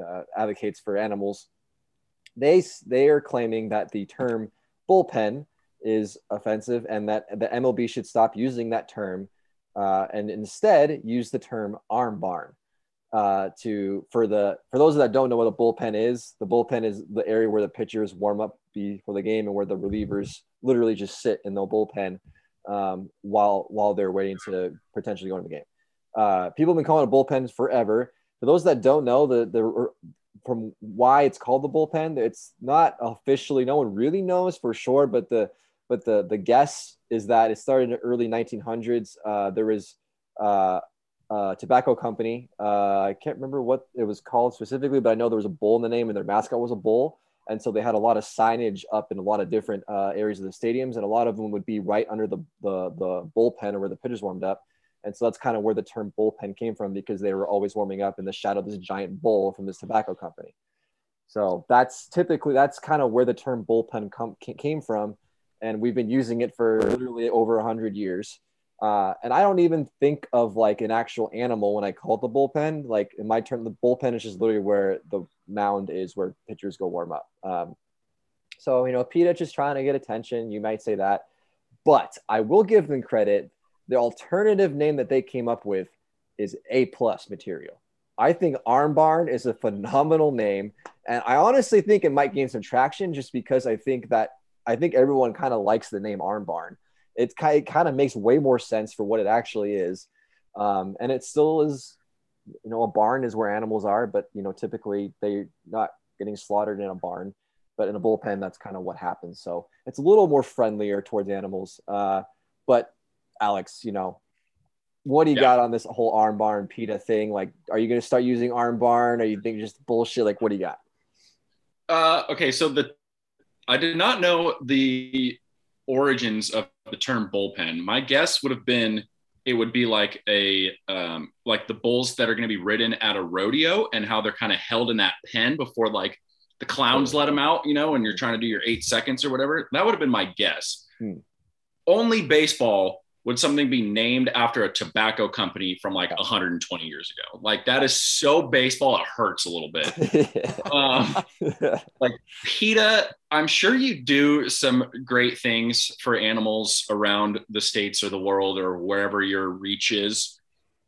uh, advocates for animals. They they are claiming that the term bullpen is offensive and that the MLB should stop using that term uh, and instead use the term arm barn. uh, to for the for those that don't know what a bullpen is, the bullpen is the area where the pitchers warm up before the game and where the relievers literally just sit in the bullpen um, while while they're waiting to potentially go into the game. Uh, people have been calling it bullpens forever. For those that don't know, the the from why it's called the bullpen, it's not officially. No one really knows for sure, but the but the the guess is that it started in the early 1900s. Uh, there was uh, a tobacco company. Uh, I can't remember what it was called specifically, but I know there was a bull in the name, and their mascot was a bull. And so they had a lot of signage up in a lot of different uh, areas of the stadiums, and a lot of them would be right under the the, the bullpen or where the pitchers warmed up. And so that's kind of where the term bullpen came from because they were always warming up in the shadow of this giant bull from this tobacco company. So that's typically that's kind of where the term bullpen com- came from, and we've been using it for literally over hundred years. Uh, and I don't even think of like an actual animal when I call it the bullpen. Like in my term, the bullpen is just literally where the mound is, where pitchers go warm up. Um, so you know, PETA just trying to get attention. You might say that, but I will give them credit the alternative name that they came up with is A plus material. I think Arm Barn is a phenomenal name, and I honestly think it might gain some traction just because I think that I think everyone kind of likes the name Arm Barn. It, it kind of makes way more sense for what it actually is, um, and it still is. You know, a barn is where animals are, but you know, typically they're not getting slaughtered in a barn, but in a bullpen, that's kind of what happens. So it's a little more friendlier towards animals. Uh, but Alex, you know, what do you yeah. got on this whole arm and PETA thing? Like, are you going to start using arm barn? Or you think just bullshit? Like, what do you got? Uh, okay, so the I did not know the origins of the term bullpen. My guess would have been it would be like a um, like the bulls that are going to be ridden at a rodeo and how they're kind of held in that pen before like the clowns let them out, you know, and you're trying to do your eight seconds or whatever. That would have been my guess. Hmm. Only baseball would something be named after a tobacco company from like 120 years ago? Like that is so baseball, it hurts a little bit. um, like PETA, I'm sure you do some great things for animals around the states or the world or wherever your reach is.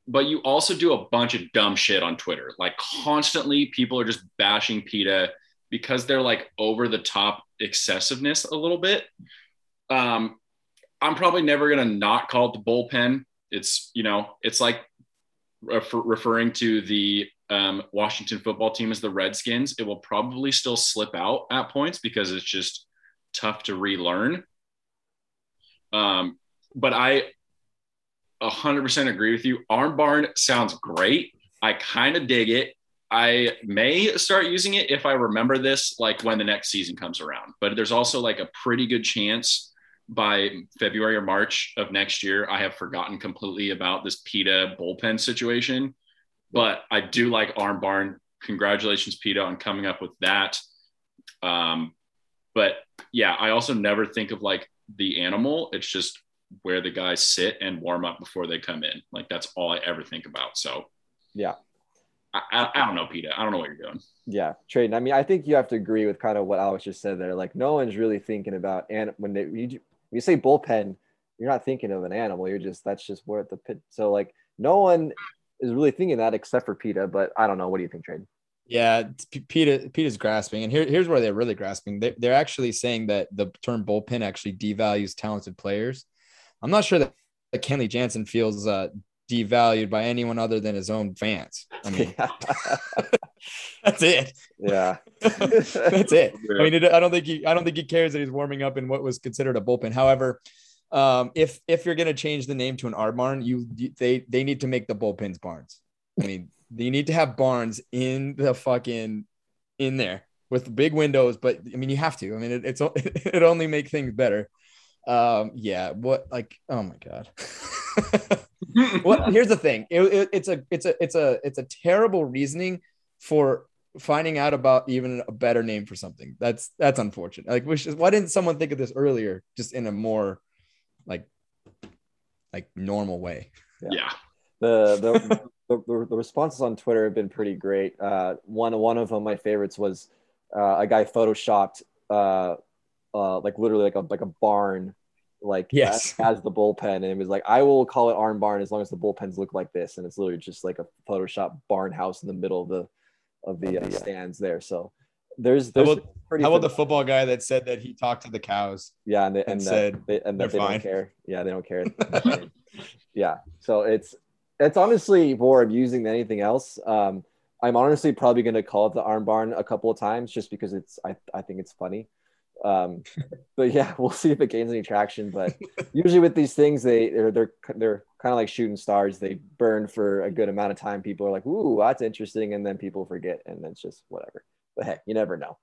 But you also do a bunch of dumb shit on Twitter. Like constantly, people are just bashing PETA because they're like over the top excessiveness a little bit. Um, I'm probably never going to not call it the bullpen. It's, you know, it's like refer- referring to the um, Washington football team as the Redskins. It will probably still slip out at points because it's just tough to relearn. Um, but I 100% agree with you. Arm barn sounds great. I kind of dig it. I may start using it if I remember this, like when the next season comes around. But there's also like a pretty good chance by February or March of next year, I have forgotten completely about this PETA bullpen situation. But I do like Arm Barn. Congratulations, PETA, on coming up with that. Um, but yeah, I also never think of like the animal. It's just where the guys sit and warm up before they come in. Like that's all I ever think about. So yeah. I, I, I don't know, PETA. I don't know what you're doing. Yeah, Tradon. I mean, I think you have to agree with kind of what Alex just said there. Like, no one's really thinking about and when they you, you say bullpen, you're not thinking of an animal. You're just that's just where the pit. So like no one is really thinking that except for PETA. But I don't know. What do you think, Tradon? Yeah, PETA PETA's grasping, and here, here's where they're really grasping. They, they're actually saying that the term bullpen actually devalues talented players. I'm not sure that, that Kenley Jansen feels uh, devalued by anyone other than his own fans. I mean, that's it. Yeah, that's it. I mean, it, I don't think he, I don't think he cares that he's warming up in what was considered a bullpen. However, um, if if you're going to change the name to an arm barn, you they they need to make the bullpens barns. I mean, you need to have barns in the fucking in there with big windows. But I mean, you have to. I mean, it, it's it only make things better. Um, yeah. What like? Oh my god. well, here's the thing. It, it, it's a it's a it's a it's a terrible reasoning for finding out about even a better name for something. That's that's unfortunate. Like, which is why didn't someone think of this earlier, just in a more like like normal way? Yeah. yeah. The, the the, the responses on Twitter have been pretty great. Uh, one one of them, my favorites, was uh, a guy photoshopped uh, uh, like literally like a like a barn like Yes. as, as the bullpen, and it was like I will call it Arm Barn as long as the bullpens look like this, and it's literally just like a Photoshop barn house in the middle of the of the uh, stands there. So there's How about, pretty how about the football guy that said that he talked to the cows? yeah, and they, and, and that said they, and that they're they fine? don't care. Yeah, they don't care. yeah, so it's it's honestly more amusing than anything else. Um, I'm honestly probably going to call it the arm barn a couple of times just because it's I, I think it's funny. Um, but yeah, we'll see if it gains any traction. But usually with these things, they they're they're they're kind of like shooting stars. They burn for a good amount of time. People are like, "Ooh, that's interesting," and then people forget, and then it's just whatever. But hey, you never know.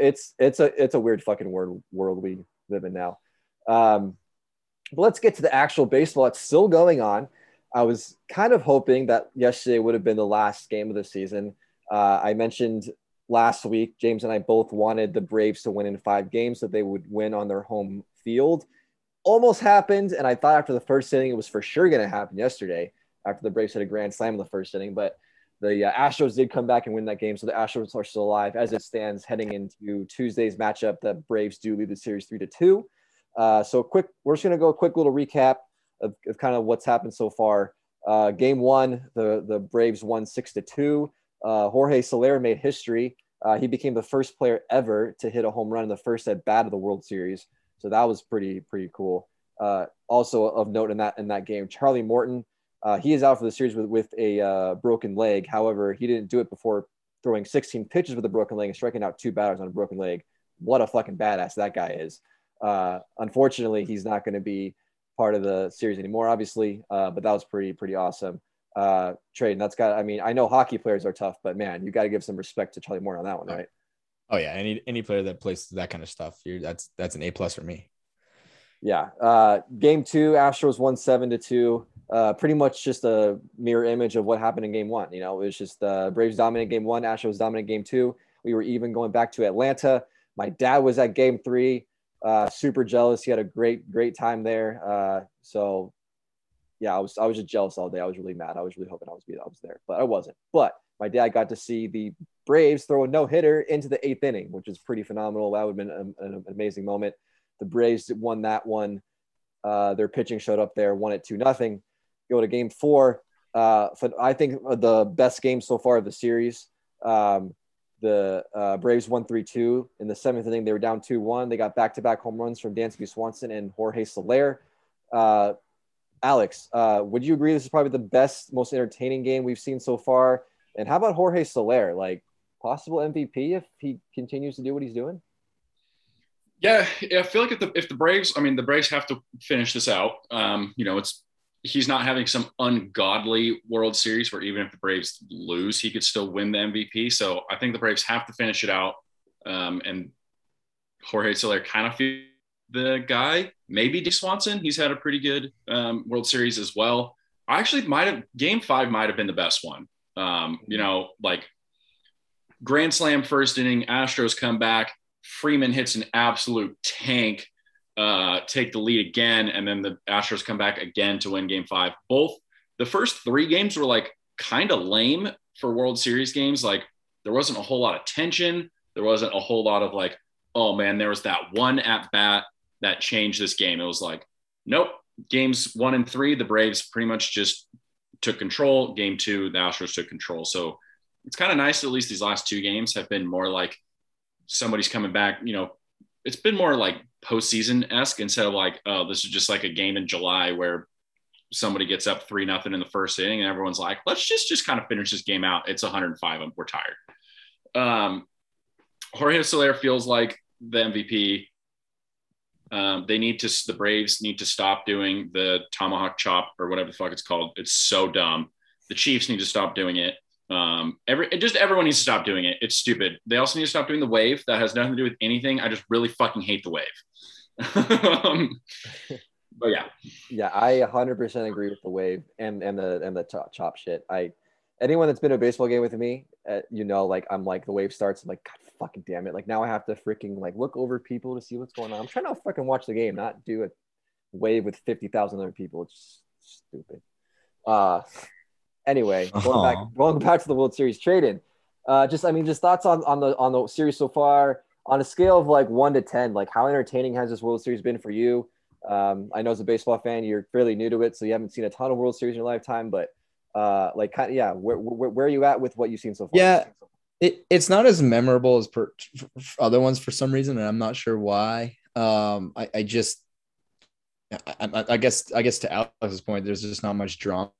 It's it's a it's a weird fucking world world we live in now. Um, but let's get to the actual baseball. It's still going on. I was kind of hoping that yesterday would have been the last game of the season. Uh, I mentioned last week, James and I both wanted the Braves to win in five games, so they would win on their home field. Almost happened, and I thought after the first inning it was for sure going to happen yesterday after the Braves hit a grand slam in the first inning. But the uh, Astros did come back and win that game, so the Astros are still alive as it stands heading into Tuesday's matchup. The Braves do lead the series three to two. Uh, so quick, we're just going to go a quick little recap of, of kind of what's happened so far. Uh, game one, the the Braves won six to two. Uh, Jorge Soler made history. Uh, he became the first player ever to hit a home run in the first at bat of the World Series. So that was pretty pretty cool. Uh, also of note in that in that game, Charlie Morton. Uh, he is out for the series with with a uh, broken leg. However, he didn't do it before throwing 16 pitches with a broken leg and striking out two batters on a broken leg. What a fucking badass that guy is. Uh, unfortunately, he's not going to be part of the series anymore, obviously. But that was pretty pretty awesome. Uh, trade. That's got. I mean, I know hockey players are tough, but man, you got to give some respect to Charlie Moore on that one, right? Oh yeah, any any player that plays that kind of stuff, you're, that's that's an A plus for me. Yeah. Uh, game two, Astros won seven to two. Uh, pretty much just a mirror image of what happened in game one. You know, it was just uh, Braves dominant game one, Astros dominant game two. We were even going back to Atlanta. My dad was at game three. Uh, super jealous. He had a great, great time there. Uh, so yeah, I was I was just jealous all day. I was really mad. I was really hoping I was I was there, but I wasn't. But my dad got to see the Braves throw a no hitter into the eighth inning, which is pretty phenomenal. That would have been an, an amazing moment. The Braves won that one. Uh, their pitching showed up there, won it two nothing. Go to game four. Uh, I think the best game so far of the series. Um, the uh, Braves won 3 2. In the seventh inning, they were down 2 1. They got back to back home runs from Dansby Swanson and Jorge Soler. Uh, Alex, uh, would you agree this is probably the best, most entertaining game we've seen so far? And how about Jorge Soler? Like, possible MVP if he continues to do what he's doing? Yeah, I feel like if the if the Braves, I mean, the Braves have to finish this out. Um, you know, it's he's not having some ungodly World Series where even if the Braves lose, he could still win the MVP. So I think the Braves have to finish it out. Um, and Jorge Soler kind of feel the guy. Maybe D Swanson. He's had a pretty good um, World Series as well. I actually might have Game Five might have been the best one. Um, you know, like Grand Slam first inning, Astros come back. Freeman hits an absolute tank, uh, take the lead again, and then the Astros come back again to win Game Five. Both the first three games were like kind of lame for World Series games. Like there wasn't a whole lot of tension. There wasn't a whole lot of like, oh man, there was that one at bat that changed this game. It was like, nope. Games one and three, the Braves pretty much just took control. Game two, the Astros took control. So it's kind of nice. At least these last two games have been more like somebody's coming back. You know, it's been more like postseason esque instead of like, oh, this is just like a game in July where somebody gets up three nothing in the first inning and everyone's like, let's just just kind of finish this game out. It's 105. We're tired. Um, Jorge Soler feels like the MVP. Um, they need to the Braves need to stop doing the tomahawk chop or whatever the fuck it's called. It's so dumb. The Chiefs need to stop doing it. Um, every just everyone needs to stop doing it. It's stupid. They also need to stop doing the wave. That has nothing to do with anything. I just really fucking hate the wave. um, but yeah, Yeah, I 100% agree with the wave and and the and the chop, shit. I anyone that's been to a baseball game with me, uh, you know, like I'm like the wave starts. I'm like, God fucking damn it! Like now I have to freaking like look over people to see what's going on. I'm trying to fucking watch the game, not do a wave with fifty thousand other people. It's stupid. Uh, anyway, going back Aw. going back to the World Series Tradon. Uh, just I mean, just thoughts on on the on the series so far. On a scale of like one to ten, like how entertaining has this World Series been for you? Um, I know as a baseball fan, you're fairly new to it, so you haven't seen a ton of World Series in your lifetime. But uh, like, kind of, yeah, where, where, where are you at with what you've seen so far? Yeah, it, it's not as memorable as per, other ones for some reason, and I'm not sure why. Um, I, I just, I, I, I guess, I guess to Alex's point, there's just not much drama.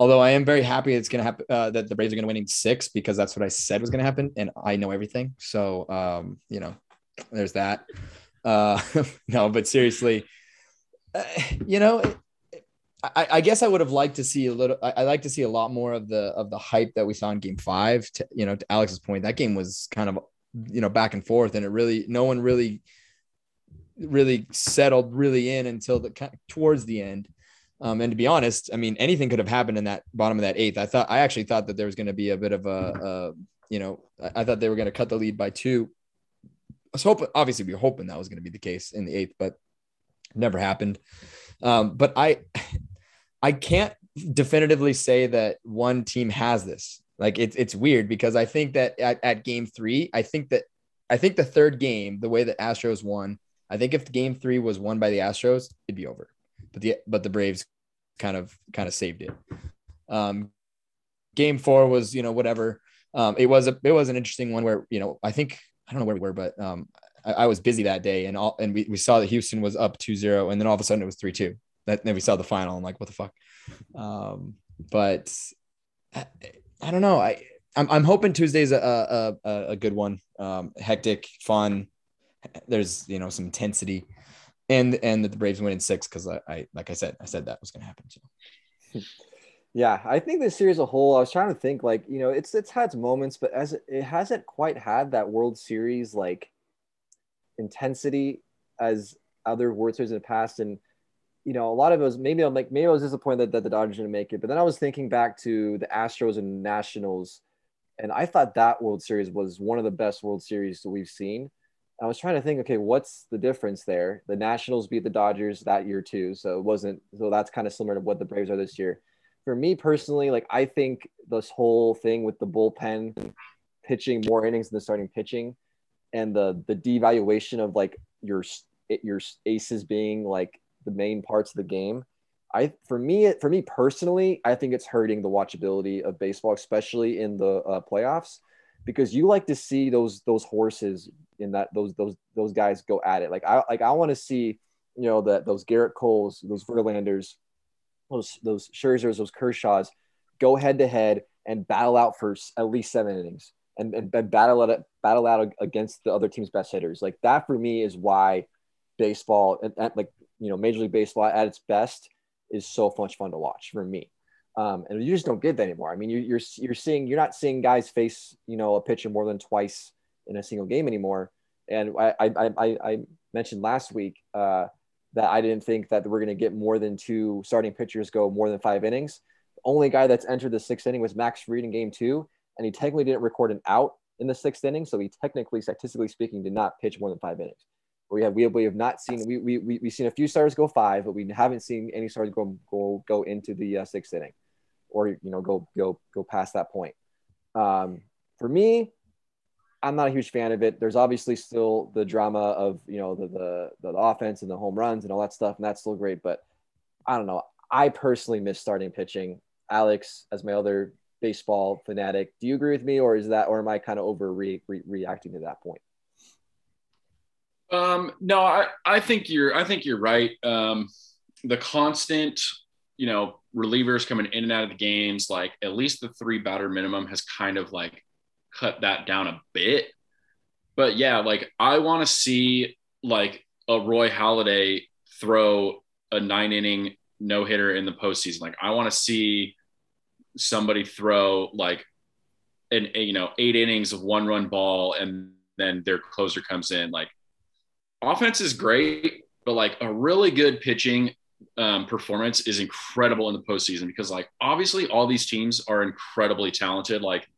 Although I am very happy it's going to happen uh, that the Braves are going to win in six because that's what I said was going to happen, and I know everything. So, um, you know, there's that. Uh, no, but seriously, uh, you know, I, I, guess I would have liked to see a little. I, I like to see a lot more of the of the hype that we saw in Game Five. To, you know, to Alex's point, that game was kind of you know back and forth, and it really no one really really settled really in until the towards the end. Um, and to be honest, I mean, anything could have happened in that bottom of that eighth. I thought I actually thought that there was going to be a bit of a, a you know, I, I thought they were going to cut the lead by two. I was hoping, obviously, we were hoping that was going to be the case in the eighth, but never happened. Um, but I, I can't definitively say that one team has this. Like it's it's weird because I think that at, at game three, I think that I think the third game, the way that Astros won, I think if game three was won by the Astros, it'd be over. But the but the Braves kind of kind of saved it. Um, game four was you know whatever. Um, it was a it was an interesting one where you know I think I don't know where we were, but um, I, I was busy that day and all and we, we saw that Houston was up 2-0 and then all of a sudden it was 3-2 that then we saw the final. I'm like, what the fuck? Um, but I, I, don't know. I I'm, I'm hoping Tuesday's a, a, a good one. Um, hectic, fun. There's you know some intensity, and and that the Braves win in six because I, I like I said I said that was to happen. Yeah, I think this series as a whole. I was trying to think like you know it's it's had its moments, but as it, it hasn't quite had that World Series like intensity as other World Series in the past, and you know, a lot of it was maybe I'm like maybe I was disappointed that, the Dodgers didn't make it, but then I was thinking back to the Astros and Nationals, and I thought that World Series was one of the best World Series that we've seen. I was trying to think, okay, what's the difference there? The Nationals beat the Dodgers that year too, so it wasn't. So that's kind of similar to what the Braves are this year. For me personally, like I think this whole thing with the bullpen pitching more innings than the starting pitching, and the the devaluation of like your your aces being like the main parts of the game. I for me for me personally, I think it's hurting the watchability of baseball, especially in the uh, playoffs, because you like to see those those horses in that those those those guys go at it. Like I like I want to see you know that those Gerrit Coles, those Verlanders, those those Scherzers, those Kershaws go head to head and battle out for at least seven innings and, and, and battle out battle out against the other team's best hitters. Like that for me is why baseball and, and like you know, Major League Baseball at its best is so much fun to watch for me. Um, and you just don't get that anymore. I mean, you, you're you're seeing you're not seeing guys face you know a pitcher more than twice in a single game anymore. And I I, I, I mentioned last week uh, that I didn't think that we're going to get more than two starting pitchers go more than five innings. The only guy that's entered the sixth inning was Max Fried in Game Two, and he technically didn't record an out in the sixth inning, so he technically, statistically speaking, did not pitch more than five innings. We have we have, we have not seen we we we we've seen a few stars go five, but we haven't seen any stars go go go into the uh, sixth inning, or you know go go go past that point. Um, for me, I'm not a huge fan of it. There's obviously still the drama of you know the, the the offense and the home runs and all that stuff, and that's still great. But I don't know. I personally miss starting pitching. Alex, as my other baseball fanatic, do you agree with me, or is that, or am I kind of over re- re- reacting to that point? Um, no, I, I think you're I think you're right. Um, the constant, you know, relievers coming in and out of the games, like at least the three batter minimum has kind of like cut that down a bit. But yeah, like I want to see like a Roy Halladay throw a nine inning no hitter in the postseason. Like I want to see somebody throw like an you know eight innings of one run ball and then their closer comes in. Like offense is great, but like a really good pitching um, performance is incredible in the postseason because like obviously all these teams are incredibly talented. Like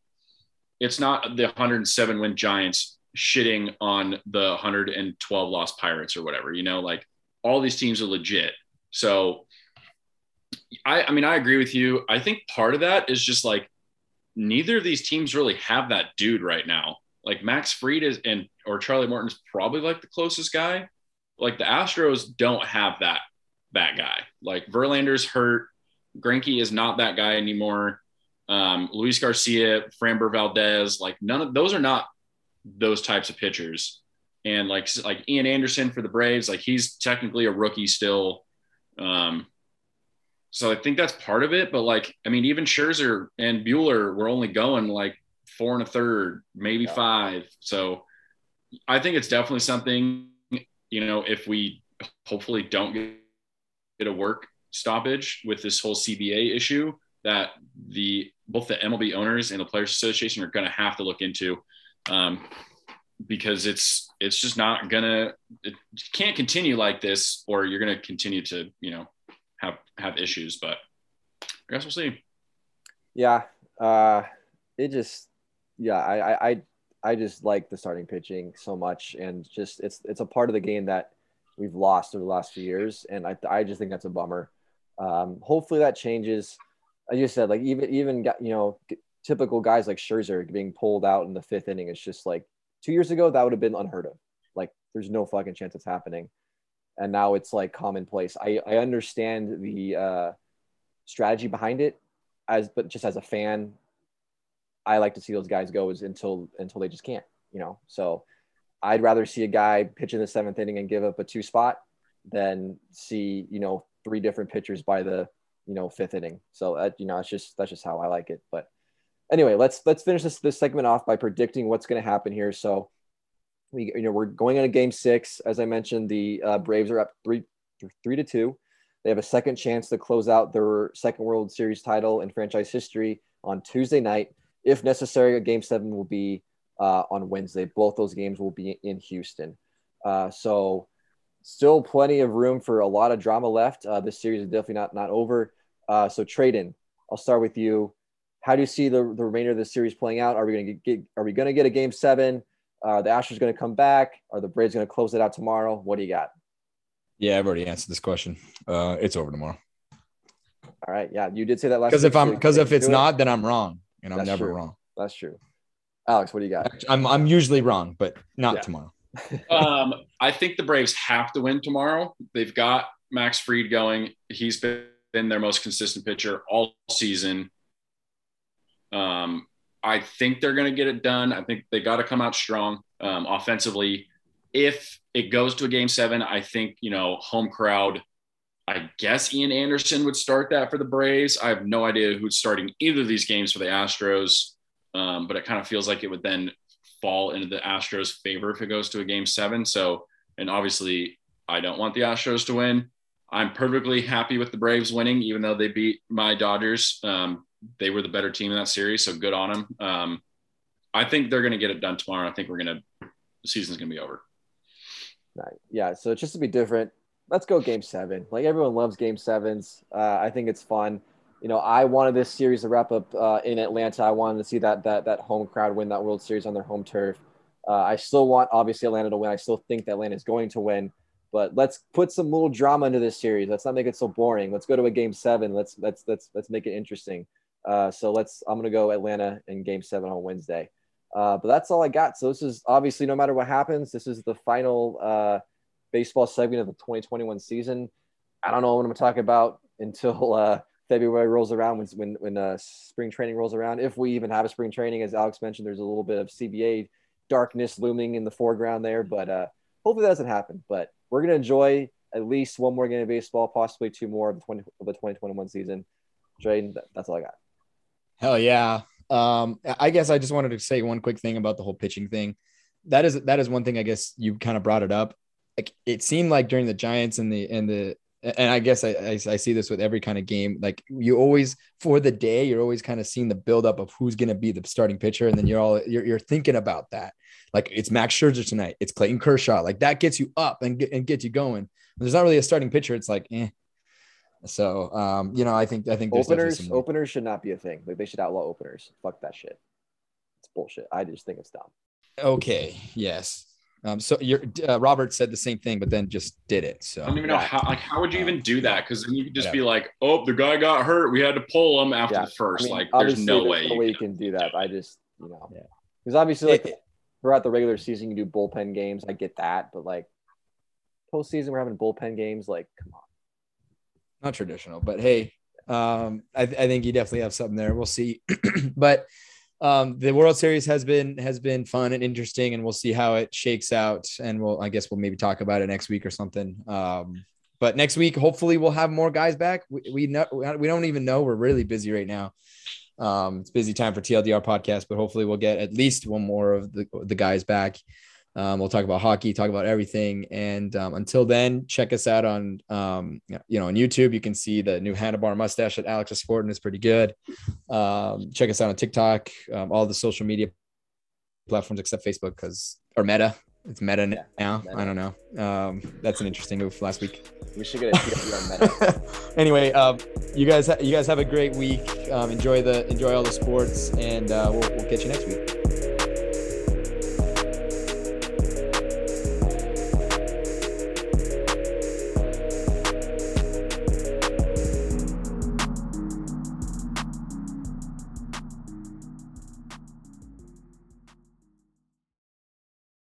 it's not the 107 win Giants shitting on the 112 lost Pirates or whatever. You know, like all these teams are legit. So I, I mean, I agree with you. I think part of that is just like neither of these teams really have that dude right now. Like Max Fried is and or Charlie Morton is probably like the closest guy, like the Astros don't have that that guy. Like Verlander's hurt, Greinke is not that guy anymore. Um, Luis Garcia, Framber Valdez, like none of those are not those types of pitchers. And like like Ian Anderson for the Braves, like he's technically a rookie still. Um, so I think that's part of it. But like, I mean, even Scherzer and Bueller were only going like four and a third, maybe Yeah. five. So I think it's definitely something, you know, if we hopefully don't get a work stoppage with this whole CBA issue, that the both the MLB owners and the Players Association are going to have to look into, um, because it's it's just not gonna it can't continue like this, or you're going to continue to you know have have issues. But I guess we'll see. Yeah, uh, it just yeah, I, I I just like the starting pitching so much, and just it's it's a part of the game that we've lost over the last few years, and I I just think that's a bummer. Um, hopefully that changes. I just said like even even you know typical guys like Scherzer being pulled out in the fifth inning. It's just like two years ago that would have been unheard of. Like there's no fucking chance it's happening, and now it's like commonplace. I I understand the uh, strategy behind it as but just as a fan i like to see those guys go is until until they just can't you know? So i'd rather see a guy pitch in the seventh inning and give up a two spot than see you know three different pitchers by the you know fifth inning. So that you know it's just that's just how i like it. But anyway let's let's finish this this segment off by predicting what's going to happen here. So we you know we're going on a game six. As i mentioned the uh, braves are up three three to two. They have a second chance to close out their second World Series title in franchise history on Tuesday night. If necessary, a game seven will be uh, on Wednesday. Both those games will be in Houston. Uh, so, still plenty of room for a lot of drama left. Uh, this series is definitely not not over. Uh, so, Tradon, I'll start with you. How do you see the, the remainder of the series playing out? Are we going to get Are we going to get a game seven? Are the Astros going to come back? Are the Braves going to close it out tomorrow? What do you got? Yeah, I've already answered this question. Uh, it's over tomorrow. All right, yeah, you did say that last. Because if I'm because if it's do it. not, then I'm wrong, and I'm That's never true. wrong. That's true. Alex, what do you got? I'm I'm usually wrong, but not Yeah. tomorrow. um, I think the Braves have to win tomorrow. They've got Max Fried going. He's been, been their most consistent pitcher all season. Um, I think they're going to get it done. I think they got to come out strong um, offensively. If it goes to a game seven, I think, you know, home crowd, I guess Ian Anderson would start that for the Braves. I have no idea who's starting either of these games for the Astros, um, but it kind of feels like it would then fall into the Astros' favor if it goes to a game seven. So, and obviously, I don't want the Astros to win. I'm perfectly happy with the Braves winning, even though they beat my Dodgers. Um, they were the better team in that series, so good on them. Um, I think they're going to get it done tomorrow. I think we're going to, the season's going to be over. Right. Yeah. So just to be different, let's go game seven. Like everyone loves game sevens. Uh, I think it's fun. You know, I wanted this series to wrap up uh, in Atlanta. I wanted to see that that that home crowd win that World Series on their home turf. Uh, I still want obviously Atlanta to win. I still think that Atlanta is going to win. But let's put some little drama into this series. Let's not make it so boring. Let's go to a game seven. Let's let's let's let's make it interesting. Uh, so let's. I'm gonna go Atlanta in game seven on Wednesday. Uh, but that's all I got. So this is obviously no matter what happens, this is the final uh, baseball segment of the 2021 season. I don't know what I'm going to talk about until uh, February rolls around when when, when uh, spring training rolls around. If we even have a spring training, as Alex mentioned, there's a little bit of CBA darkness looming in the foreground there, but uh, hopefully that doesn't happen. But we're going to enjoy at least one more game of baseball, possibly two more of the 20 of the 2021 season. Tradon, that's all I got. Hell yeah. Um, I guess I just wanted to say one quick thing about the whole pitching thing. That is that is one thing I guess you kind of brought it up. Like it seemed like during the Giants and the and the and I guess I, I, I see this with every kind of game. Like you always for the day, you're always kind of seeing the buildup of who's going to be the starting pitcher, and then you're all you're, you're thinking about that. Like it's Max Scherzer tonight, it's Clayton Kershaw. Like that gets you up and get and gets you going. There's not really a starting pitcher. It's like, eh. So um, you know, I think I think Openers, openers should not be a thing. Like they should outlaw openers. Fuck that shit. It's bullshit. I just think it's dumb. Okay. Yes. Um, so you're, uh, Robert said the same thing, but then just did it. So I don't even know Yeah. how, like, how would you even do that? Because then you could just Yeah. be like, oh, the guy got hurt. We had to pull him after Yeah. the first. I mean, like, there's no there's way. no you way you can- can do that. I just, you know, Yeah. because obviously, like It- throughout the regular season, you do bullpen games. I get that, but like, postseason. We're having bullpen games. Like, come on. not traditional, but hey, um, I, I think you definitely have something there. We'll see, but um, the World Series has been has been fun and interesting, and we'll see how it shakes out. And we'll, I guess, we'll maybe talk about it next week or something. Um, but next week, hopefully, we'll have more guys back. We we, know, we don't even know. We're really busy right now. Um, it's busy time for TLDR podcast, but hopefully, we'll get at least one more of the the guys back. Um, we'll talk about hockey, talk about everything. And um, until then, check us out on, um, you know, on YouTube. You can see the new handlebar mustache that Alex is sporting is pretty good. Um, check us out on TikTok, um, all the social media platforms except Facebook because or Meta. It's Meta Yeah, now. Meta. I don't know. Um, that's an interesting move last week. We should get a TLDR meta. anyway, um, you guys, you guys have a great week. Um, enjoy the enjoy all the sports, and uh, we'll, we'll catch you next week.